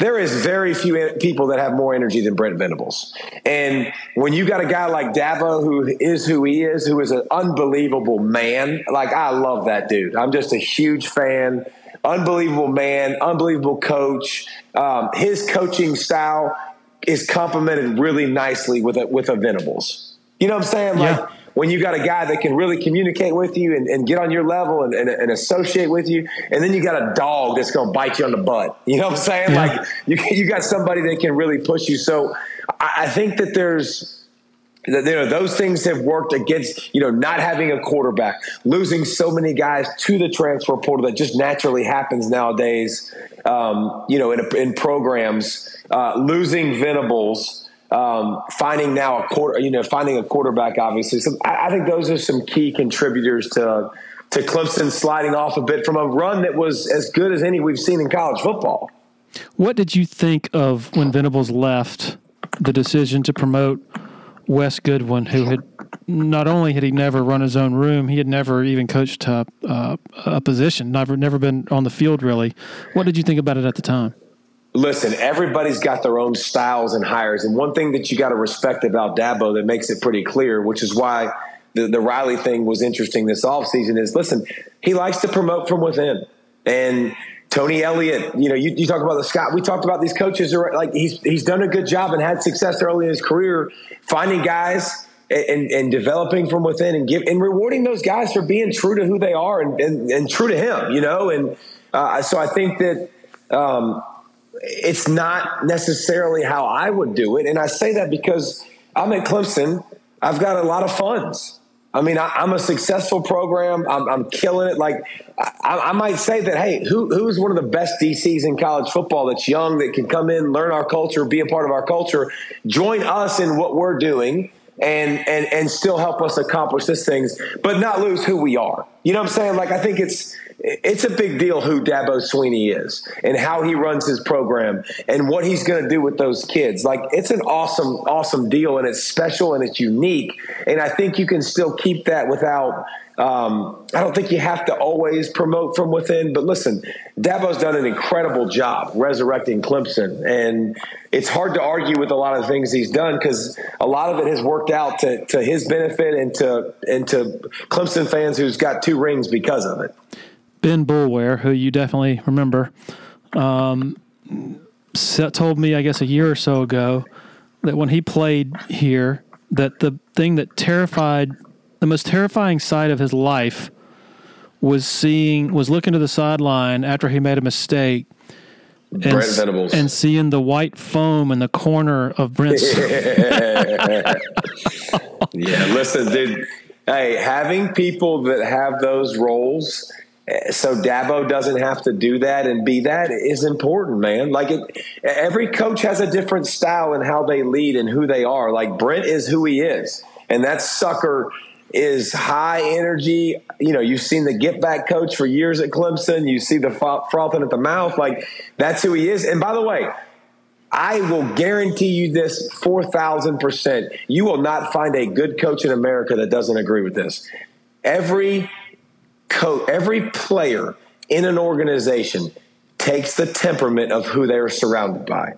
There is very few people that have more energy than Brent Venables. And when you got a guy like Dabo, who is who he is, who is an unbelievable man, like I love that dude. I'm just a huge fan unbelievable man, unbelievable coach. Um, his coaching style is complemented really nicely with a, with a Venables. You know what I'm saying? Like yeah. When you got a guy that can really communicate with you and, and get on your level and, and, and, associate with you, and then you got a dog that's going to bite you on the butt. You know what I'm saying? Yeah. Like you, you got somebody that can really push you. So I, I think that there's you know those things have worked against you know not having a quarterback losing so many guys to the transfer portal that just naturally happens nowadays um, you know in, in programs uh, losing venables um, finding now a quarter you know finding a quarterback obviously so I, I think those are some key contributors to to Clemson sliding off a bit from a run that was as good as any we've seen in college football what did you think of when venables left the decision to promote Wes Goodwin, who had not only had he never run his own room, he had never even coached a, uh, a position, never never been on the field really. What did you think about it at the time? Listen, everybody's got their own styles and hires, and one thing that you got to respect about Dabo that makes it pretty clear, which is why the, the Riley thing was interesting this offseason, is listen, he likes to promote from within. And Tony Elliott, you know, you, you, talk about the Scott. We talked about these coaches are like he's he's done a good job and had success early in his career, finding guys and, and developing from within and give and rewarding those guys for being true to who they are and, and, and true to him, you know. And uh, so I think that um, it's not necessarily how I would do it, and I say that because I'm at Clemson. I've got a lot of funds. I mean, I, am a successful program. I'm, I'm killing it. Like, I, I, might say that, hey, who, who's one of the best DCs in college football that's young, that can come in, learn our culture, be a part of our culture, join us in what we're doing, and and and still help us accomplish these things, but not lose who we are. You know what I'm saying? Like, I think it's it's a big deal who Dabo Swinney is and how he runs his program and what he's going to do with those kids. Like it's an awesome, awesome deal and it's special and it's unique. And I think you can still keep that without. Um, I don't think you have to always promote from within, but listen, Dabo's done an incredible job resurrecting Clemson, and it's hard to argue with a lot of things he's done because a lot of it has worked out to, to his benefit and to and to Clemson fans who's got two rings because of it. Ben Boulware, who you definitely remember, um, told me, I guess, a year or so ago that when he played here, that the thing that terrified, the most terrifying sight of his life was seeing, was looking to the sideline after he made a mistake. And, and seeing the white foam in the corner of Brent's. yeah, listen, dude. Hey, having people that have those roles so Dabo doesn't have to do that and be that is important, man. Like it, every coach has a different style and how they lead and who they are. Like Brent is who he is, and that sucker is high energy. You know, you've seen the get back coach for years at Clemson. You see the frothing at the mouth. Like that's who he is. And by the way, I will guarantee you this 4,000%. You will not find a good coach in America that doesn't agree with this. Every coach, every player in an organization takes the temperament of who they are surrounded by.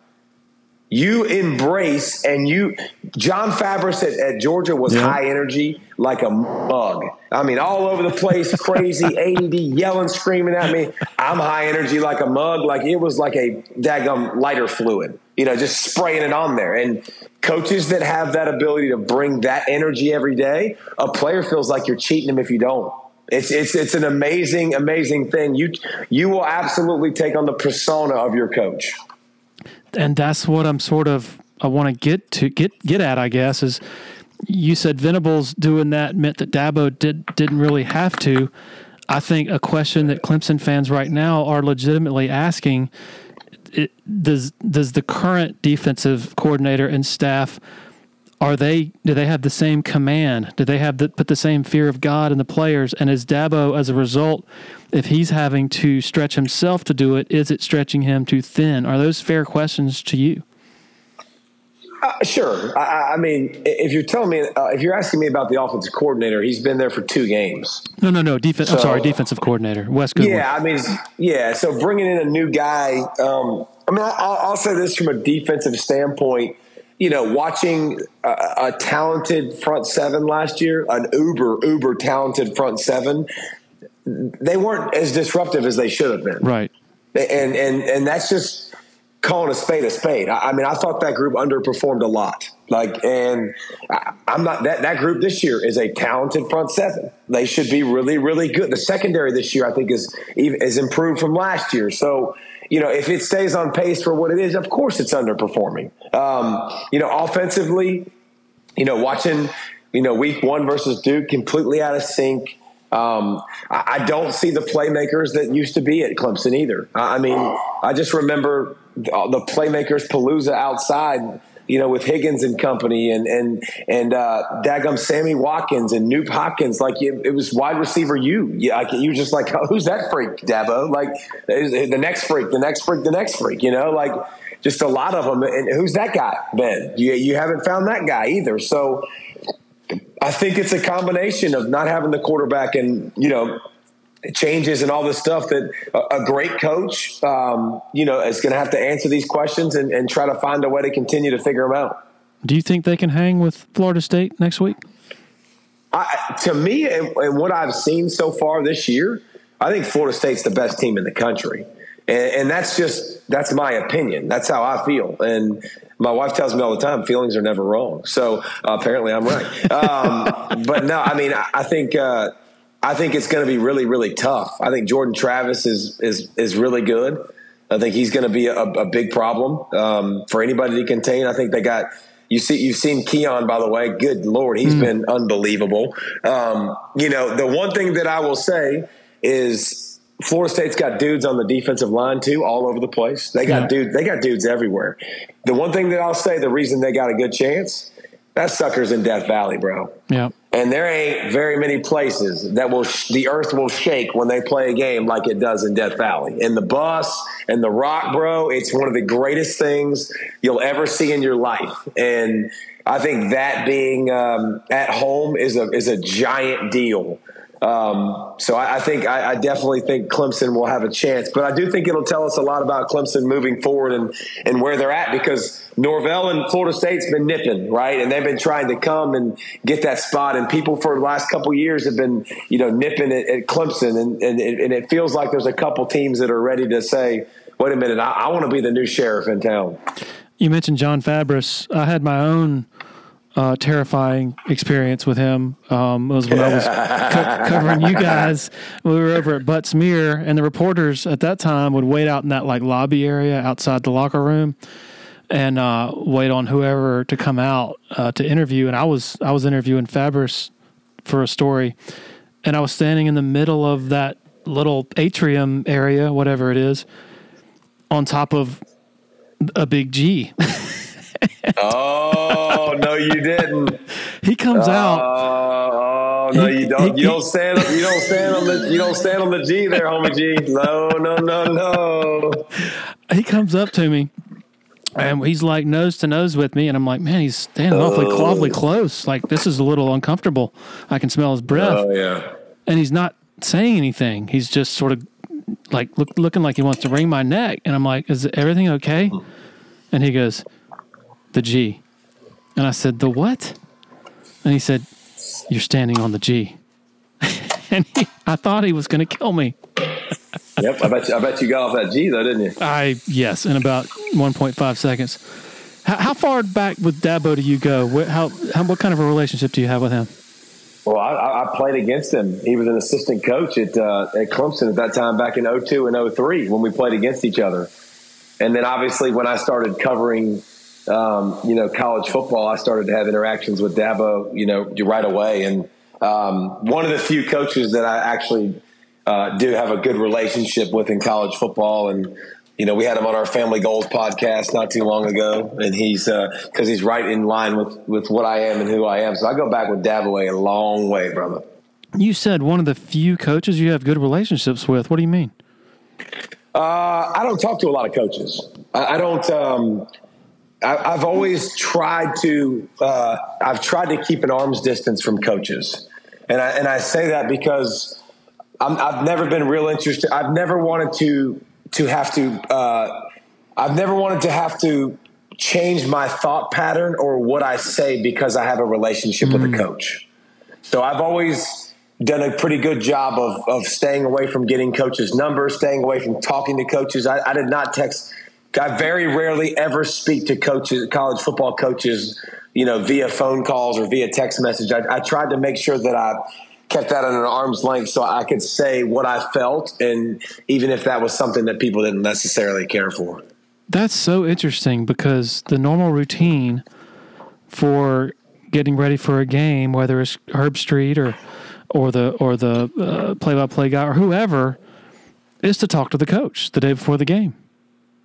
You embrace and you, Jon Fabris at, at Georgia was yeah. high energy like a mug. I mean, all over the place, crazy, ADD, yelling, screaming at me. I'm high energy like a mug. Like it was like a daggum lighter fluid, you know, just spraying it on there. And coaches that have that ability to bring that energy every day, a player feels like you're cheating them if you don't. It's it's it's an amazing amazing thing. You you will absolutely take on the persona of your coach. And that's what I'm sort of I want to get to get get at. I guess is you said Venables doing that meant that Dabo did didn't really have to. I think a question that Clemson fans right now are legitimately asking it, does does the current defensive coordinator and staff are they do they have the same command? Do they have the, put the same fear of God in the players? And is Dabo as a result, if he's having to stretch himself to do it, is it stretching him too thin? Are those fair questions to you? Uh, sure. I, I, mean, if you're telling me, uh, if you're asking me about the offensive coordinator, he's been there for two games. No, no, no. Defense. So, I'm sorry, defensive coordinator, Wes Goodwin. Yeah, I mean, yeah. So bringing in a new guy. Um, I mean, I'll, I'll say this from a defensive standpoint you know, watching a, a, talented front seven last year, an uber, uber talented front seven, they weren't as disruptive as they should have been. Right. And, and, and that's just calling a spade a spade. I, I mean, I thought that group underperformed a lot. Like, and I, I'm not that, that group this year is a talented front seven. They should be really, really good. The secondary this year, I think, is, is improved from last year. So, you know, if it stays on pace for what it is, of course it's underperforming. Um, you know, offensively, you know, watching, you know, week one versus Duke completely out of sync. Um, I, I, don't see the playmakers that used to be at Clemson either. I, I mean, I just remember the, the playmakers palooza outside you know, with Higgins and company and and and uh, Dagum Sammy Watkins and Nuk Hopkins. Like it, it was wide receiver you. Yeah, like, you just like oh, who's that freak, Dabo? Like the next freak, the next freak, the next freak. You know, like just a lot of them. And who's that guy? Ben, you you haven't found that guy either. So. I think it's a combination of not having the quarterback and, you know, changes and all this stuff that a, great coach, um, you know, is going to have to answer these questions and, and, try to find a way to continue to figure them out. Do you think they can hang with Florida State next week? I, to me, and, and, what I've seen so far this year, I think Florida State's the best team in the country. And, and that's just, that's my opinion. That's how I feel. And my wife tells me all the time, feelings are never wrong. So uh, apparently I'm right. Um, but no, I mean, I, I think, uh, I think it's going to be really, really tough. I think Jordan Travis is is is really good. I think he's going to be a, a big problem um, for anybody to contain. I think they got you see you've seen Keon by the way. Good lord, he's mm. been unbelievable. Um, you know, the one thing that I will say is Florida State's got dudes on the defensive line too, all over the place. They got yeah. dudes. They got dudes everywhere. The one thing that I'll say, the reason they got a good chance, that sucker's in Death Valley, bro. Yeah. And there ain't very many places that will sh- the earth will shake when they play a game like it does in Death Valley. And the bus and the rock, bro, it's one of the greatest things you'll ever see in your life. And I think that being um, at home is a is a giant deal um, so I, I think I, I, definitely think Clemson will have a chance, but I do think it'll tell us a lot about Clemson moving forward and and where they're at because Norvell and Florida State's been nipping right, and they've been trying to come and get that spot, and people for the last couple years have been you know nipping at, at Clemson, and and it, and it, feels like there's a couple teams that are ready to say, wait a minute, I, I want to be the new sheriff in town. You mentioned Jon Fabris. I had my own uh, terrifying experience with him um, was when I was co- covering you guys. We were over at Butts-Mehre, and the reporters at that time would wait out in that like lobby area outside the locker room and uh, wait on whoever to come out uh, to interview. And I was I was interviewing Fabris for a story, and I was standing in the middle of that little atrium area, whatever it is, on top of a big G. oh no, you didn't. He comes uh, out. Oh no, you don't. He, you don't stand. You don't stand on the. You don't stand on the G there, homie G. No, no, no, no. He comes up to me. And he's like nose to nose with me, and I'm like, man, he's standing awfully, oh. awfully close. Like this is a little uncomfortable. I can smell his breath. Oh yeah. And he's not saying anything. He's just sort of like look, looking like he wants to wring my neck. And I'm like, is everything okay? And he goes, the G. And I said, the what? And he said, you're standing on the G. and he, I thought he was going to kill me. yep, I bet you, I bet you got off that G though, didn't you? I yes, in about 1.5 seconds. How, how far back with Dabo do you go? What, how, how what kind of a relationship do you have with him? Well, I, I played against him. He was an assistant coach at uh, at Clemson at that time back in 02 and 03 when we played against each other. And then obviously when I started covering, um, you know, college football, I started to have interactions with Dabo, you know, right away. And um, one of the few coaches that I actually uh, do have a good relationship with in college football. And, you know, we had him on our Family Goals podcast not too long ago. And he's, because uh, he's right in line with, with what I am and who I am. So I go back with Dabo a long way, brother. You said one of the few coaches you have good relationships with. What do you mean? Uh, I don't talk to a lot of coaches. I, I don't. Um, I, have always tried to. Uh, I've tried to keep an arm's distance from coaches, and I and I say that because i have never been real interested. I've never wanted to to have to. Uh, I've never wanted to have to change my thought pattern or what I say because I have a relationship mm. with a mm. coach. So I've always done a pretty good job of, of staying away from getting coaches' numbers, staying away from talking to coaches. I, I did not text. I very rarely ever speak to coaches, college football coaches, you know, via phone calls or via text message. I, I tried to make sure that I kept that at an arm's length so I could say what I felt, and even if that was something that people didn't necessarily care for. That's so interesting because the normal routine for getting ready for a game, whether it's Herbstreit or or the or the uh, play-by-play guy or whoever, is to talk to the coach the day before the game,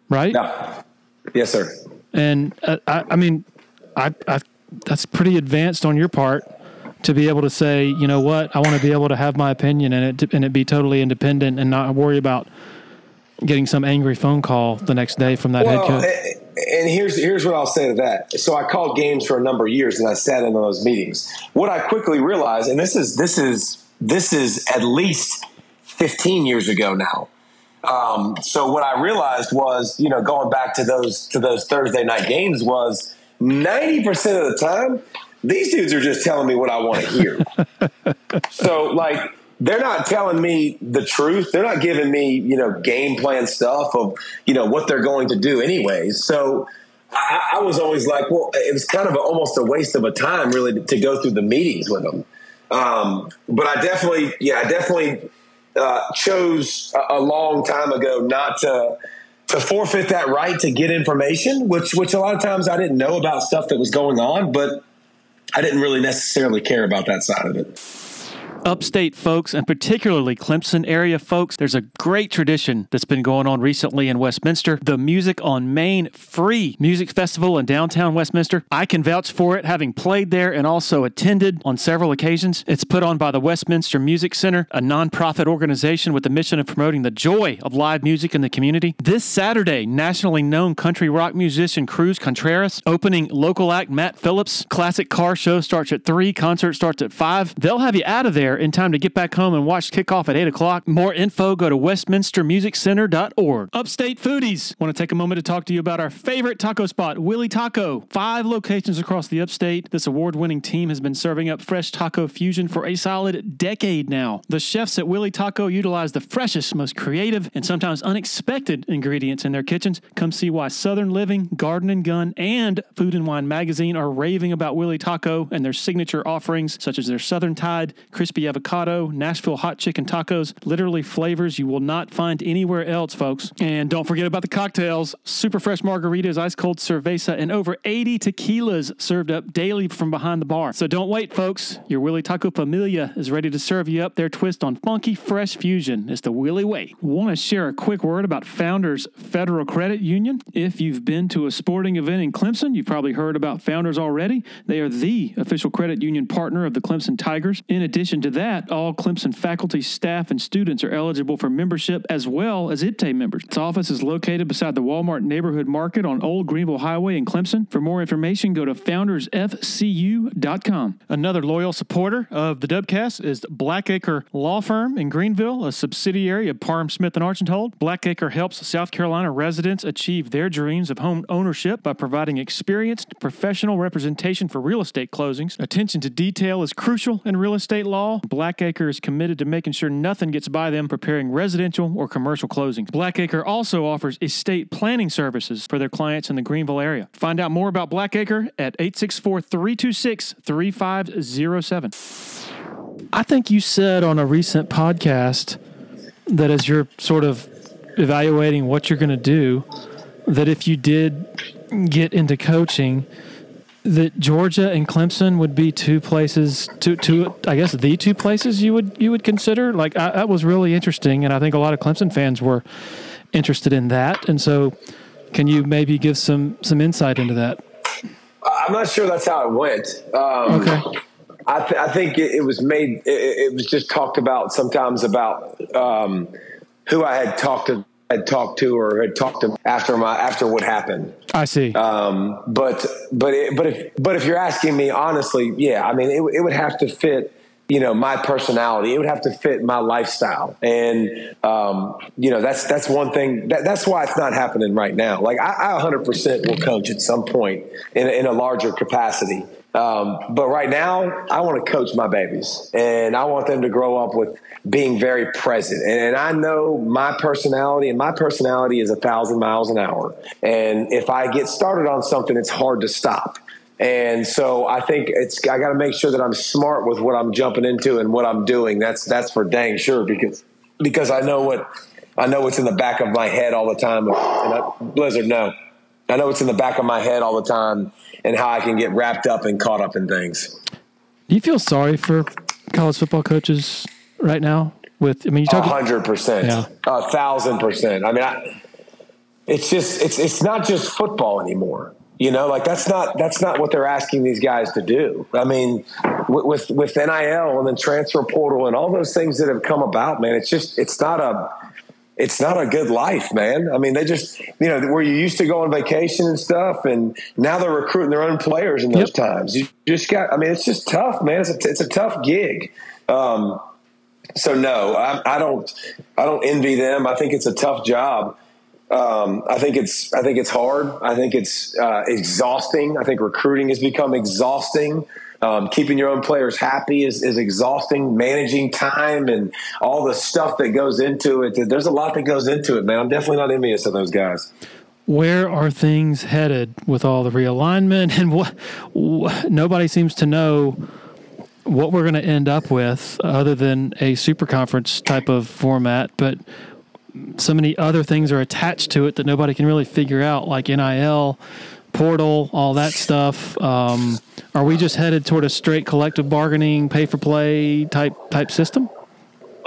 right? Yeah. Yes, sir. And uh, I, I mean, I, I that's pretty advanced on your part to be able to say, you know what, I want to be able to have my opinion and it and it be totally independent and not worry about getting some angry phone call the next day from that well, head coach. And here's here's what I'll say to that. So I called games for a number of years and I sat in those meetings. What I quickly realized, and this is this is this is at least 15 years ago now. Um, so what I realized was, you know, going back to those to those Thursday night games was 90% of the time these dudes are just telling me what I want to hear. so, like, they're not telling me the truth. They're not giving me, you know, game plan stuff of, you know, what they're going to do anyways. So I, I was always like, well, it was kind of a, almost a waste of a time really to, to go through the meetings with them. Um, but I definitely, yeah, I definitely uh, chose a, a long time ago not to to forfeit that right to get information, which which a lot of times I didn't know about stuff that was going on, but I didn't really necessarily care about that side of it upstate folks, and particularly Clemson area folks, there's a great tradition that's been going on recently in Westminster the Music on Main free music festival in downtown Westminster. I can vouch for it, having played there and also attended on several occasions. It's put on by the Westminster Music Center, a nonprofit organization with the mission of promoting the joy of live music in the community. This Saturday, nationally known country rock musician Cruz Contreras opening local act Matt Phillips. Classic car show starts at 3, concert starts at 5. They'll have you out of there in time to get back home and watch kickoff at 8 o'clock. More info, go to westminstermusiccenter.org. Upstate foodies, want to take a moment to talk to you about our favorite taco spot, Willie Taco. Five locations across the upstate. This award winning team has been serving up fresh taco fusion for a solid decade now. The chefs at Willie Taco utilize the freshest, most creative, and sometimes unexpected ingredients in their kitchens. Come see why Southern Living, Garden and Gun, and Food and Wine magazine are raving about Willie Taco and their signature offerings, such as their Southern Tide, crispy avocado, Nashville hot chicken tacos, literally flavors you will not find anywhere else, folks. And don't forget about the cocktails super fresh margaritas, ice cold cerveza, and over 80 tequilas served up daily from behind the bar. So don't wait, folks. Your Willie Taco Familia is ready to serve you up their twist on funky fresh fusion. It's the Willie way. Want to share a quick word about Founders Federal Credit Union? If you've been to a sporting event in Clemson, you've probably heard about Founders already. They are the official credit union partner of the Clemson Tigers. In addition to to that, all Clemson faculty, staff, and students are eligible for membership as well as IPTAY members. Its office is located beside the Walmart Neighborhood Market on Old Greenville Highway in Clemson. For more information, go to foundersfcu.com. Another loyal supporter of the Dubcast is Blackacre Law Firm in Greenville, a subsidiary of Parham Smith and Archenhold. Blackacre helps South Carolina residents achieve their dreams of home ownership by providing experienced professional representation for real estate closings. Attention to detail is crucial in real estate law. Blackacre is committed to making sure nothing gets by them preparing residential or commercial closings. Blackacre also offers estate planning services for their clients in the Greenville area. Find out more about Blackacre at 864 326 3507. I think you said on a recent podcast that as you're sort of evaluating what you're going to do, that if you did get into coaching, that Georgia and Clemson would be two places, two, two, I guess the two places you would you would consider. Like I, that was really interesting, and I think a lot of Clemson fans were interested in that. And so, can you maybe give some some insight into that? I'm not sure that's how it went. Um, Okay. I, th- I think it, it was made. It, it was just talked about sometimes about um, who I had talked to, had talked to, or had talked to after my after what happened. I see. Um, but but it, but if but if you're asking me honestly, yeah, I mean, it, it would have to fit. You know my personality. It would have to fit my lifestyle, and um, you know that's that's one thing. That, that's why it's not happening right now. Like I, I 100% will coach at some point in, in a larger capacity. Um, but right now, I want to coach my babies, and I want them to grow up with being very present. And, and I know my personality, and my personality is a thousand miles an hour. And if I get started on something, it's hard to stop. And so I think it's I got to make sure that I'm smart with what I'm jumping into and what I'm doing. That's that's for dang sure because because I know what I know what's in the back of my head all the time. And I, Blizzard, no, I know it's in the back of my head all the time and how I can get wrapped up and caught up in things. Do you feel sorry for college football coaches right now? With I mean, you A talk. hundred percent, a thousand percent. I mean, I, it's just it's it's not just football anymore. You know, like that's not that's not what they're asking these guys to do. I mean, with with, with NIL and then transfer portal and all those things that have come about, man, it's just it's not a it's not a good life, man. I mean, they just, you know, where you used to go on vacation and stuff, and now they're recruiting their own players in those Yep. times. You just got, I mean, it's just tough, man. It's a, it's a tough gig. Um, so no, I, I don't, I don't envy them. I think it's a tough job. Um, I think it's, I think it's hard. I think it's uh, exhausting. I think recruiting has become exhausting. Um, keeping your own players happy is, is exhausting. Managing time and all the stuff that goes into it. There's a lot that goes into it, man. I'm definitely not envious of those guys. where are things headed with all the realignment and what, wh- nobody seems to know what we're going to end up with other than a super conference type of format but so many other things are attached to it that nobody can really figure out like nil portal all that stuff um, are we just headed toward a straight collective bargaining pay for play type type system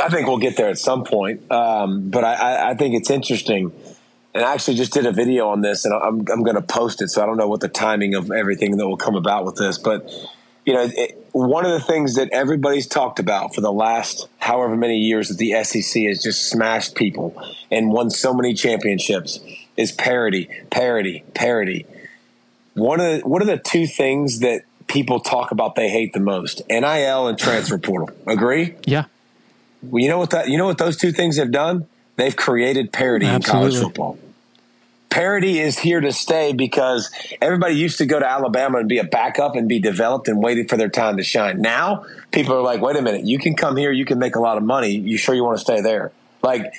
I think we'll get there at some point. Um, but I, I, think it's interesting. And I actually just did a video on this, and I'm, I'm going to post it. So I don't know what the timing of everything that will come about with this. But, you know, it, one of the things that everybody's talked about for the last however many years that the SEC has just smashed people and won so many championships is parity, parity, parity. One of the, what are the two things that people talk about they hate the most? NIL and transfer portal. Agree? yeah Well, you know what that you know what those two things have done? They've created parity in college football. Parity is here to stay because everybody used to go to Alabama and be a backup and be developed and waited for their time to shine. Now people are like, wait a minute, you can come here, you can make a lot of money. You sure you want to stay there? Like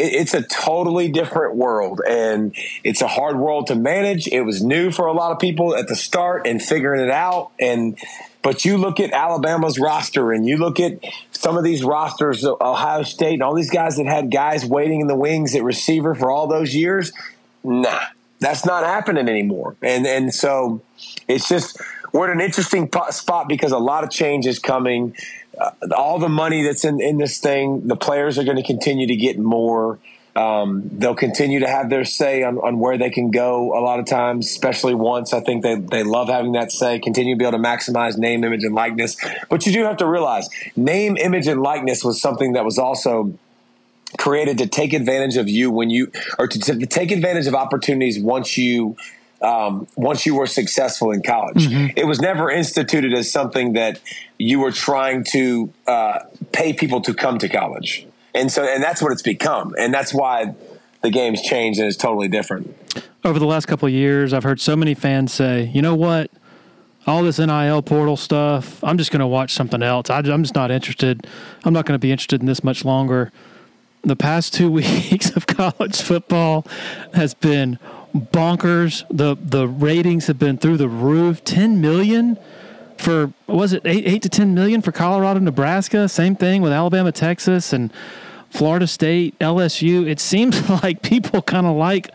it's a totally different world and it's a hard world to manage. It was new for a lot of people at the start and figuring it out. And but you look at Alabama's roster and you look at some of these rosters, Ohio State and all these guys that had guys waiting in the wings at receiver for all those years. Nah, that's not happening anymore. And and so it's just we're at an interesting spot because a lot of change is coming. Uh, all the money that's in, in this thing, the players are going to continue to get more. Um, they'll continue to have their say on, on where they can go a lot of times, especially once. I think they, they love having that say, continue to be able to maximize name, image, and likeness. But you do have to realize name, image, and likeness was something that was also created to take advantage of you when you, or to, to take advantage of opportunities once you um, once you were successful in college. Mm-hmm. It was never instituted as something that you were trying to uh, pay people to come to college and so and that's what it's become, and that's why the game's changed and is totally different. Over the last couple of years, I've heard so many fans say, "You know what? All this NIL portal stuff, I'm just going to watch something else. I, I'm just not interested. I'm not going to be interested in this much longer." The past two weeks of college football has been bonkers. the The ratings have been through the roof. Ten million for was it eight eight to ten million for Colorado, Nebraska? Same thing with Alabama, Texas, and Florida State, LSU. It seems like people kind of like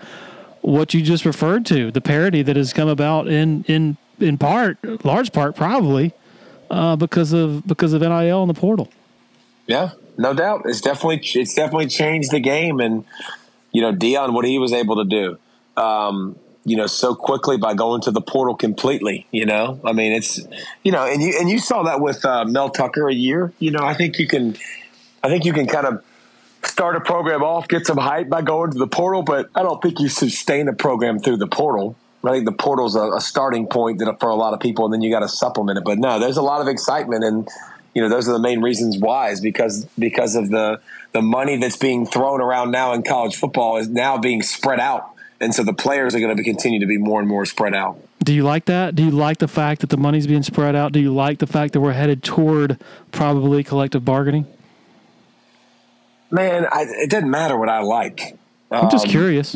what you just referred to, the parity that has come about in in in part, large part, probably uh, because of because of NIL and the portal. Yeah, no doubt. It's definitely it's definitely changed the game, and you know Deion what he was able to do. Um, you know, so quickly by going to the portal completely. You know, I mean, it's you know, and you and you saw that with uh, Mel Tucker a year. You know, I think you can, I think you can kind of start a program off, get some hype by going to the portal, but I don't think you sustain a program through the portal. I think the portal's a, a starting point for a lot of people, and then you got to supplement it. But no, there's a lot of excitement, and you know those are the main reasons why is because because of the the money that's being thrown around now in college football is now being spread out and so the players are going to be, continue to be more and more spread out. Do you like that? Do you like the fact that the money's being spread out? Do you like the fact that we're headed toward probably collective bargaining? Man, I, it doesn't matter what I like. I'm um, just curious.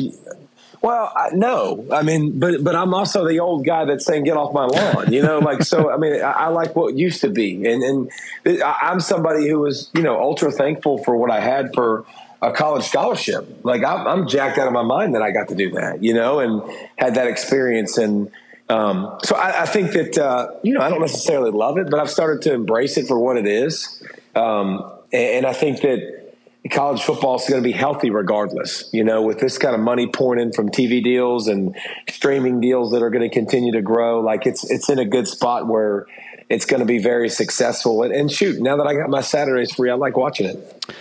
Well, I, no, I mean, but but I'm also the old guy that's saying get off my lawn, you know, like so. I mean, I, I like what used to be, and and I'm somebody who was you know ultra thankful for what I had for a college scholarship. Like I'm, I'm, jacked out of my mind that I got to do that, you know, and had that experience. And um, so I, I, think that uh, you know I don't necessarily love it, but I've started to embrace it for what it is. Um, and, and, I think that college football is going to be healthy regardless. You know, with this kind of money pouring in from TV deals and streaming deals that are going to continue to grow, like it's it's in a good spot where it's going to be very successful. And, and shoot, now that I got my Saturdays free, I like watching it.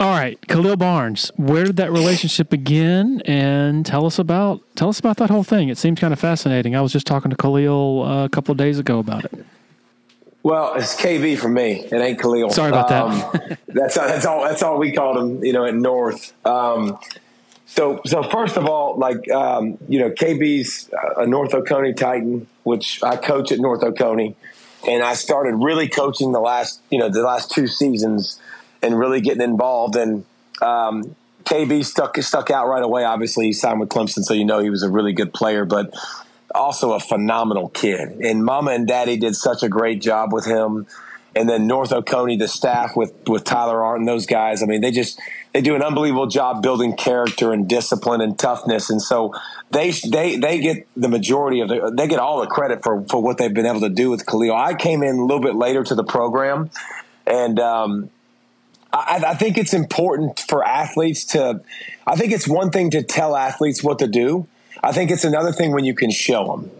All right, Khalil Barnes, where did that relationship begin? And tell us about tell us about that whole thing. It seems kind of fascinating. I was just talking to Khalil uh, a couple of days ago about it. Well, it's KB for me. It ain't Khalil. Sorry about um, that. that's that's all. That's all we called him. You know, at North. Um, so so first of all, like um, you know, KB's a North Oconee Titan, which I coach at North Oconee, and I started really coaching the last you know the last two seasons and really getting involved. And um, KB stuck stuck out right away. Obviously, he signed with Clemson, so you know he was a really good player, but also a phenomenal kid. And Mama and Daddy did such a great job with him. And then North Oconee, the staff with with Tyler Art and those guys. I mean, they just they do an unbelievable job building character and discipline and toughness. And so they they they get the majority of the they get all the credit for for what they've been able to do with Khalil. I came in a little bit later to the program, and um, I, I, think it's important for athletes to. I think it's one thing to tell athletes what to do. I think it's another thing when you can show them.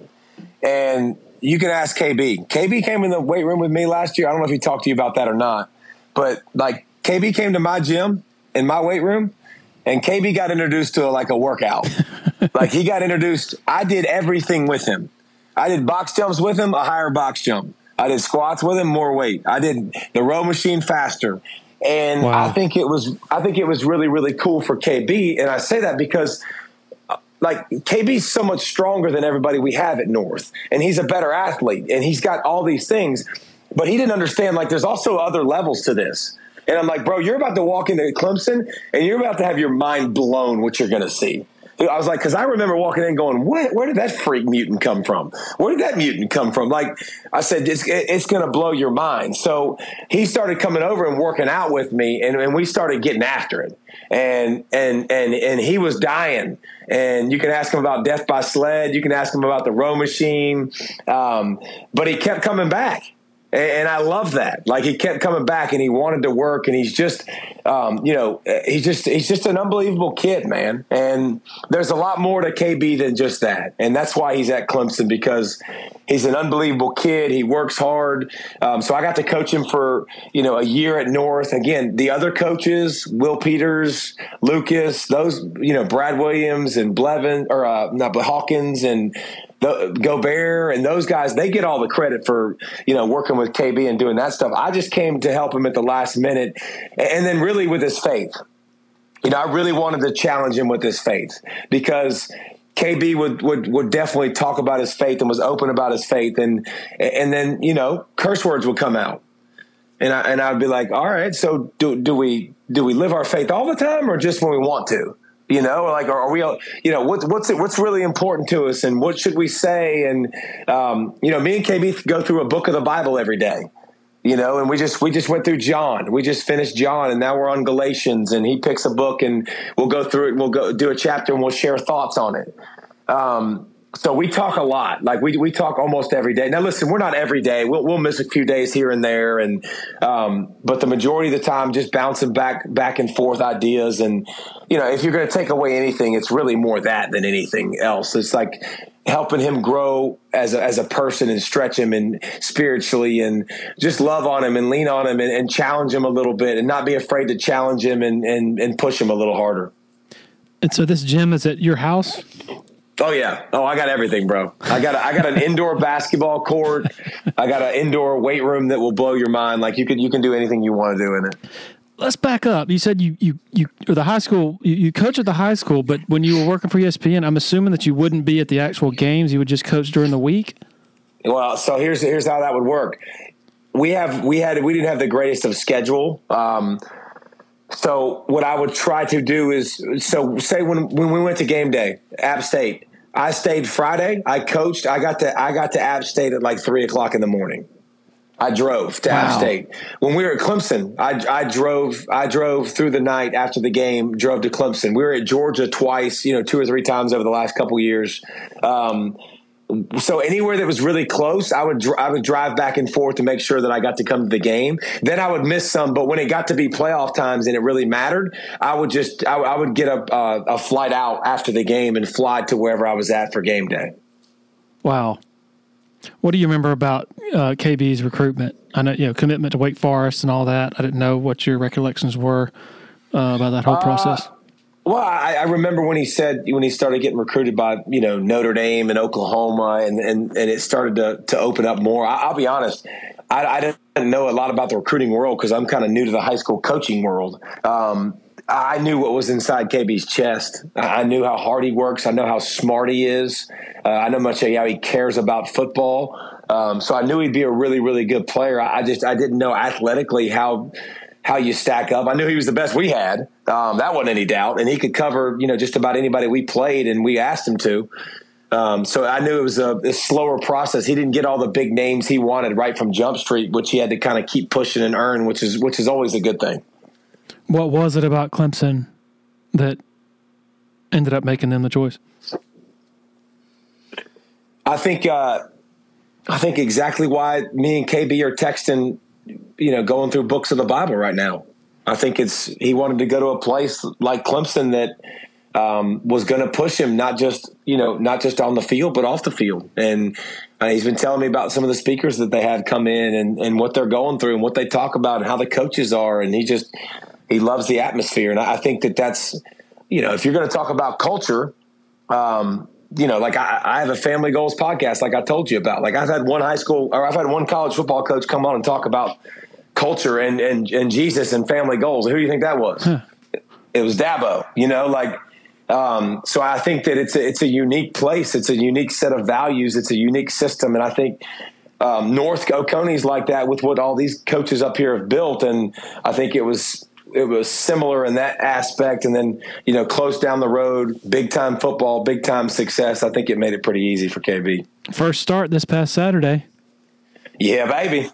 And you can ask KB. KB came in the weight room with me last year. I don't know if he talked to you about that or not, but like KB came to my gym in my weight room, and KB got introduced to like a workout. like he got introduced. I did everything with him. I did box jumps with him, a higher box jump. I did squats with him, more weight. I did the row machine faster. And wow. I think it was I think it was really really cool for KB, and I say that because uh, like KB's so much stronger than everybody we have at North, and he's a better athlete, and he's got all these things, but he didn't understand like there's also other levels to this. And I'm like, bro, you're about to walk into Clemson, and you're about to have your mind blown what you're going to see. I was like, because I remember walking in going, where, where, did that freak mutant come from? Where did that mutant come from? Like I said, it's, it's going to blow your mind. So he started coming over and working out with me, and, and we started getting after it. And and and and he was dying. And you can ask him about death by sled. You can ask him about the row machine. Um, but he kept coming back. And, I love that. Like he kept coming back and he wanted to work, and he's just, um, you know, he's just he's just an unbelievable kid, man. And there's a lot more to KB than just that, and that's why he's at Clemson because he's an unbelievable kid. He works hard. Um, so I got to coach him for you know a year at North. Again, the other coaches, Will Peters, Lucas, those you know Brad Williams and Blevin or uh, not but Hawkins and the, Gobert and those guys, they get all the credit for, you know, working with KB and doing that stuff. I just came to help him at the last minute. And then really with his faith. You know, I really wanted to challenge him with his faith because KB would, would would definitely talk about his faith and was open about his faith and and then, you know, curse words would come out. And I and I'd be like, "All right, so do do we do we live our faith all the time or just when we want to?" You know like are we you know what, what's it, what's really important to us and what should we say? And um, you know me and kb go through a book of the bible every day you know and we just we just went through john. We just finished john and now we're on galatians and he picks a book and we'll go through it. We'll go do a chapter and we'll share thoughts on it. Um, so we talk a lot. Like we we talk almost every day. Now listen, we're not every day. We'll we'll miss a few days here and there, and um, but the majority of the time, just bouncing back back and forth ideas. And you know, if you're going to take away anything, it's really more that than anything else. It's like helping him grow as a, as a person and stretch him and spiritually and just love on him and lean on him and, and challenge him a little bit and not be afraid to challenge him and, and, and push him a little harder. And so this gym is at your house? Oh yeah. Oh, I got everything, bro. I got a, I got an indoor basketball court. I got an indoor weight room that will blow your mind. Like you can you can do anything you want to do in it. Let's back up. You said you you you or the high school you, you coach at the high school, but when you were working for ESPN, I'm assuming that you wouldn't be at the actual games. You would just coach during the week. Well, so here's here's how that would work. We have we had we didn't have the greatest of schedule. Um, so what I would try to do is so say when when we went to game day, App State, I stayed Friday. I coached. I got to I got to App State at like three o'clock in the morning. I drove to wow. App State. When we were at Clemson, I, I drove I drove through the night after the game. Drove to Clemson. We were at Georgia twice, you know, two or three times over the last couple years. Um, so anywhere that was really close, I would I would drive back and forth to make sure that I got to come to the game. Then I would miss some, but when it got to be playoff times and it really mattered, I would just I, I would get a, uh, a flight out after the game and fly to wherever I was at for game day. Wow, what do you remember about uh, KB's recruitment? I know you know commitment to Wake Forest and all that. I didn't know what your recollections were uh, about that whole uh, process. Well, I, I, remember when he said when he started getting recruited by you know Notre Dame and Oklahoma, and and, and it started to to open up more. I, will be honest, I, I, didn't know a lot about the recruiting world because I'm kind of new to the high school coaching world. Um, I knew what was inside KB's chest. I knew how hard he works. I know how smart he is. Uh, I know much how he cares about football. Um, so I knew he'd be a really, really good player. I just I didn't know athletically how how you stack up. I knew he was the best we had. Um, that wasn't any doubt, and he could cover you know just about anybody we played, and we asked him to. Um, so I knew it was a, a, slower process. He didn't get all the big names he wanted right from Jump Street, which he had to kind of keep pushing and earn, which is which is always a good thing. What was it about Clemson that ended up making them the choice? I think uh, I think exactly why me and KB are texting you know, going through books of the Bible right now. I think it's he wanted to go to a place like Clemson that um, was going to push him not just you know not just on the field but off the field. And uh, he's been telling me about some of the speakers that they have come in and, and what they're going through and what they talk about and how the coaches are. And he just he loves the atmosphere. And I think that that's you know if you're going to talk about culture. Um, you know, like I, I, have a family goals podcast, like I told you about. Like I've had one high school or I've had one college football coach come on and talk about culture and, and, and Jesus and family goals. Who do you think that was? Huh. It was Dabo, you know, like, um, so I think that it's a, it's a unique place. It's a unique set of values. It's a unique system. And I think, um, North Oconee's like that with what all these coaches up here have built. And I think it was, it was similar in that aspect. And then, you know, close down the road, big time football, big time success. I think it made it pretty easy for KB. First start this past Saturday. Yeah, baby.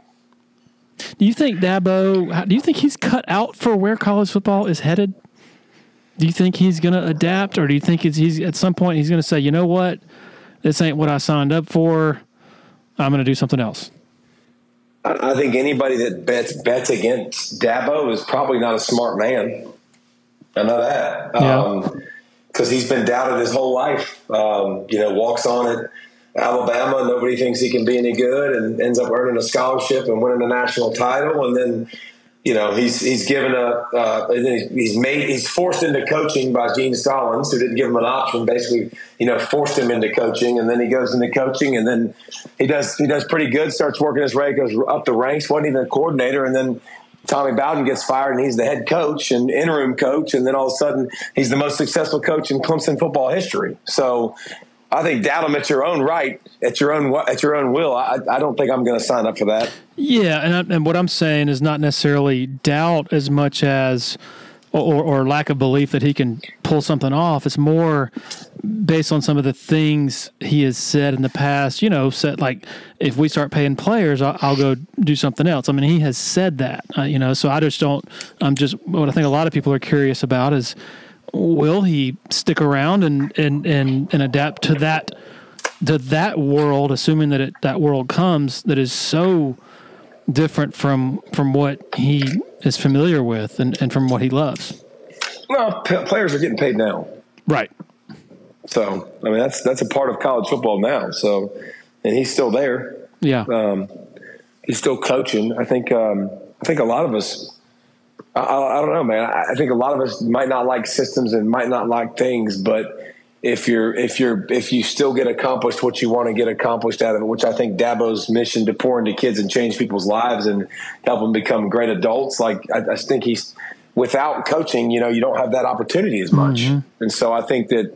Do you think Dabo? Do you think he's cut out for where college football is headed? Do you think he's going to adapt, or do you think he's at some point he's going to say, you know what, this ain't what I signed up for. I'm going to do something else. I, I think anybody that bets bets against Dabo is probably not a smart man. I know that. Yeah. Um, because he's been doubted his whole life. Um, you know, walks on at Alabama, nobody thinks he can be any good, and ends up earning a scholarship and winning a national title, and then. You know he's he's given a uh, he's made he's forced into coaching by Gene Stallings who didn't give him an option basically you know forced him into coaching and then he goes into coaching and then he does he does pretty good starts working his way goes up the ranks wasn't even a coordinator and then Tommy Bowden gets fired and he's the head coach and interim coach, and then all of a sudden he's the most successful coach in Clemson football history. So I think doubt him at your own right, at your own at your own will. I, I don't think I'm going to sign up for that. Yeah, and I, and what I'm saying is not necessarily doubt as much as or, or lack of belief that he can pull something off. It's more based on some of the things he has said in the past. You know, said like if we start paying players, I'll, I'll go do something else. I mean, he has said that. Uh, you know, so I just don't. I'm just what I think a lot of people are curious about is will he stick around and and and, and adapt to that to that world, assuming that it, that world comes that is so different from from what he is familiar with and, and from what he loves. Well, p- players are getting paid now, right? So I mean that's that's a part of college football now. So and he's still there. Yeah, um, he's still coaching. I think um, I think a lot of us. I, I, don't know, man. I think a lot of us might not like systems and might not like things, but if you're if you're if you still get accomplished what you want to get accomplished out of it, which I think Dabo's mission to pour into kids and change people's lives and help them become great adults, like I, I think he's without coaching, you know, you don't have that opportunity as much, mm-hmm. and so I think that.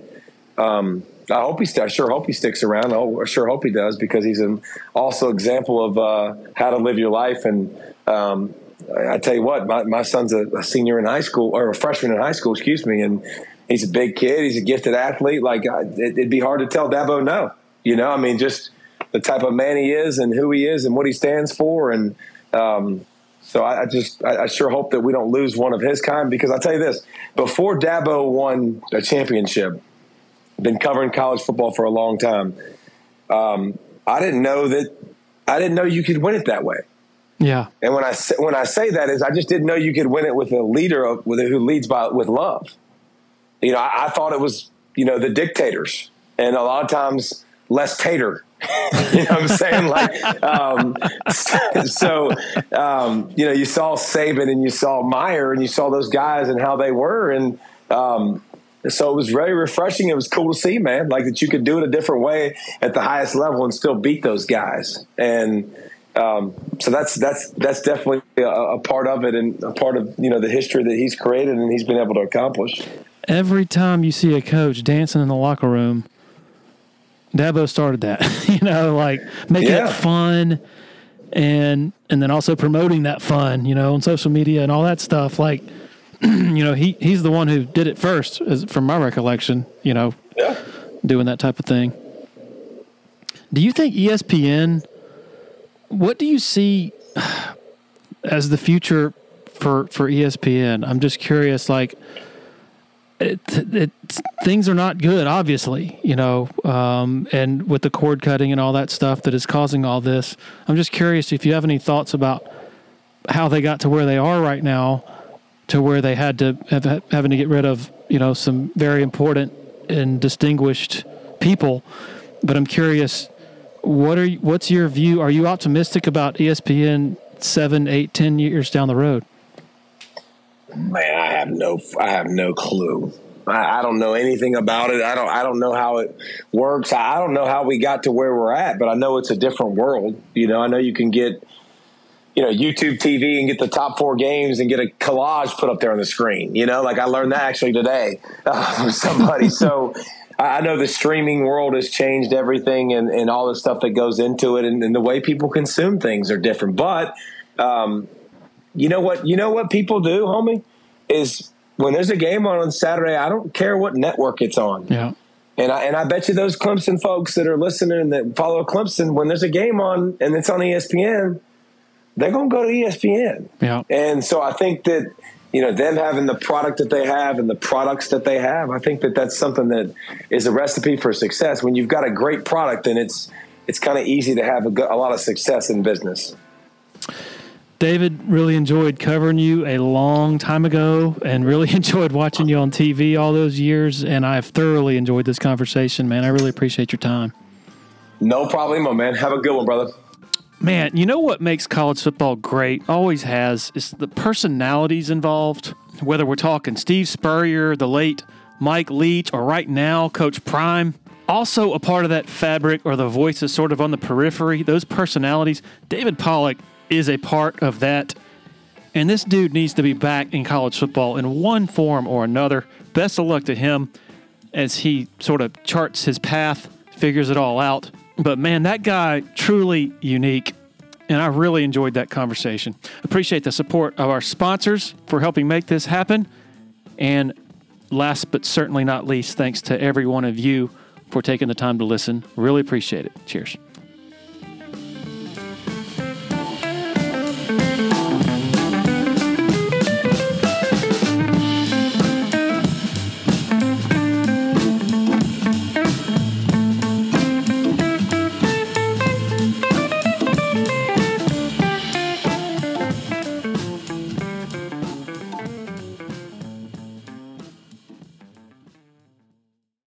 Um, I hope he. I sure hope he sticks around. I sure hope he does because he's an also example of uh, how to live your life. And um, I tell you what, my, my son's a, a, senior in high school or a freshman in high school, excuse me, and he's a big kid. He's a gifted athlete. Like it, would be hard to tell Dabo no. You know, I mean, just the type of man he is and who he is and what he stands for. And um, so I, I just, I, I, sure hope that we don't lose one of his kind because I'll tell you this: before Dabo won a championship, been covering college football for a long time. Um, I didn't know that. I didn't know you could win it that way. Yeah. And when I say, when I say that is I just didn't know you could win it with a leader of, with who leads by with love you know, I, I thought it was, you know, the dictators and a lot of times less tater. you know what I'm saying? Like, um, so, um, you know, you saw Saban and you saw Meyer and you saw those guys and how they were. And, um, so it was very refreshing. It was cool to see, man, like that you could do it a different way at the highest level and still beat those guys. And, um, so that's that's that's definitely a, a, part of it and a part of you know the history that he's created and he's been able to accomplish every time you see a coach dancing in the locker room, Dabo started that. you know, like making yeah. it fun and and then also promoting that fun, you know, on social media and all that stuff. Like, you know, he he's the one who did it first, as, from my recollection. You know, yeah. doing that type of thing. Do you think ESPN? What do you see as the future for for ESPN? I'm just curious, like it, it, things are not good, obviously, you know, um, and with the cord cutting and all that stuff that is causing all this. I'm just curious if you have any thoughts about how they got to where they are right now, to where they had to have having to get rid of, you know, some very important and distinguished people. But I'm curious, what are what's your view? Are you optimistic about ESPN seven, eight, ten years down the road? Man, I have no, I have no clue. I, I, don't know anything about it. I don't, I don't know how it works. I, I don't know how we got to where we're at, but I know it's a different world. You know, I know you can get, you know, YouTube TV and get the top four games and get a collage put up there on the screen. You know, like I learned that actually today uh, from somebody. so. I know the streaming world has changed everything and, and all the stuff that goes into it, and, and the way people consume things are different. But um, you know what? You know what people do, homie, is when there's a game on on Saturday. I don't care what network it's on. Yeah. And I and I bet you those Clemson folks that are listening that follow Clemson when there's a game on and it's on ESPN, they're going to go to ESPN. Yeah. And so I think that you know them having the product that they have and the products that they have, I think that that's something that is a recipe for success. When you've got a great product, then it's it's kind of easy to have a, a lot of success in business. David, really enjoyed covering you a long time ago and really enjoyed watching you on TV all those years. And I've thoroughly enjoyed this conversation, man. I really appreciate your time. No problemo, man. Have a good one, brother. Man, you know what makes college football great? Always has is the personalities involved. Whether we're talking Steve Spurrier, the late Mike Leach, or right now Coach Prime. Also, a part of that fabric or the voices sort of on the periphery, those personalities. David Pollack is a part of that. And this dude needs to be back in college football in one form or another. Best of luck to him as he sort of charts his path, figures it all out. But man, that guy truly unique. And I really enjoyed that conversation. Appreciate the support of our sponsors for helping make this happen. And last but certainly not least, thanks to every one of you for taking the time to listen. Really appreciate it. Cheers.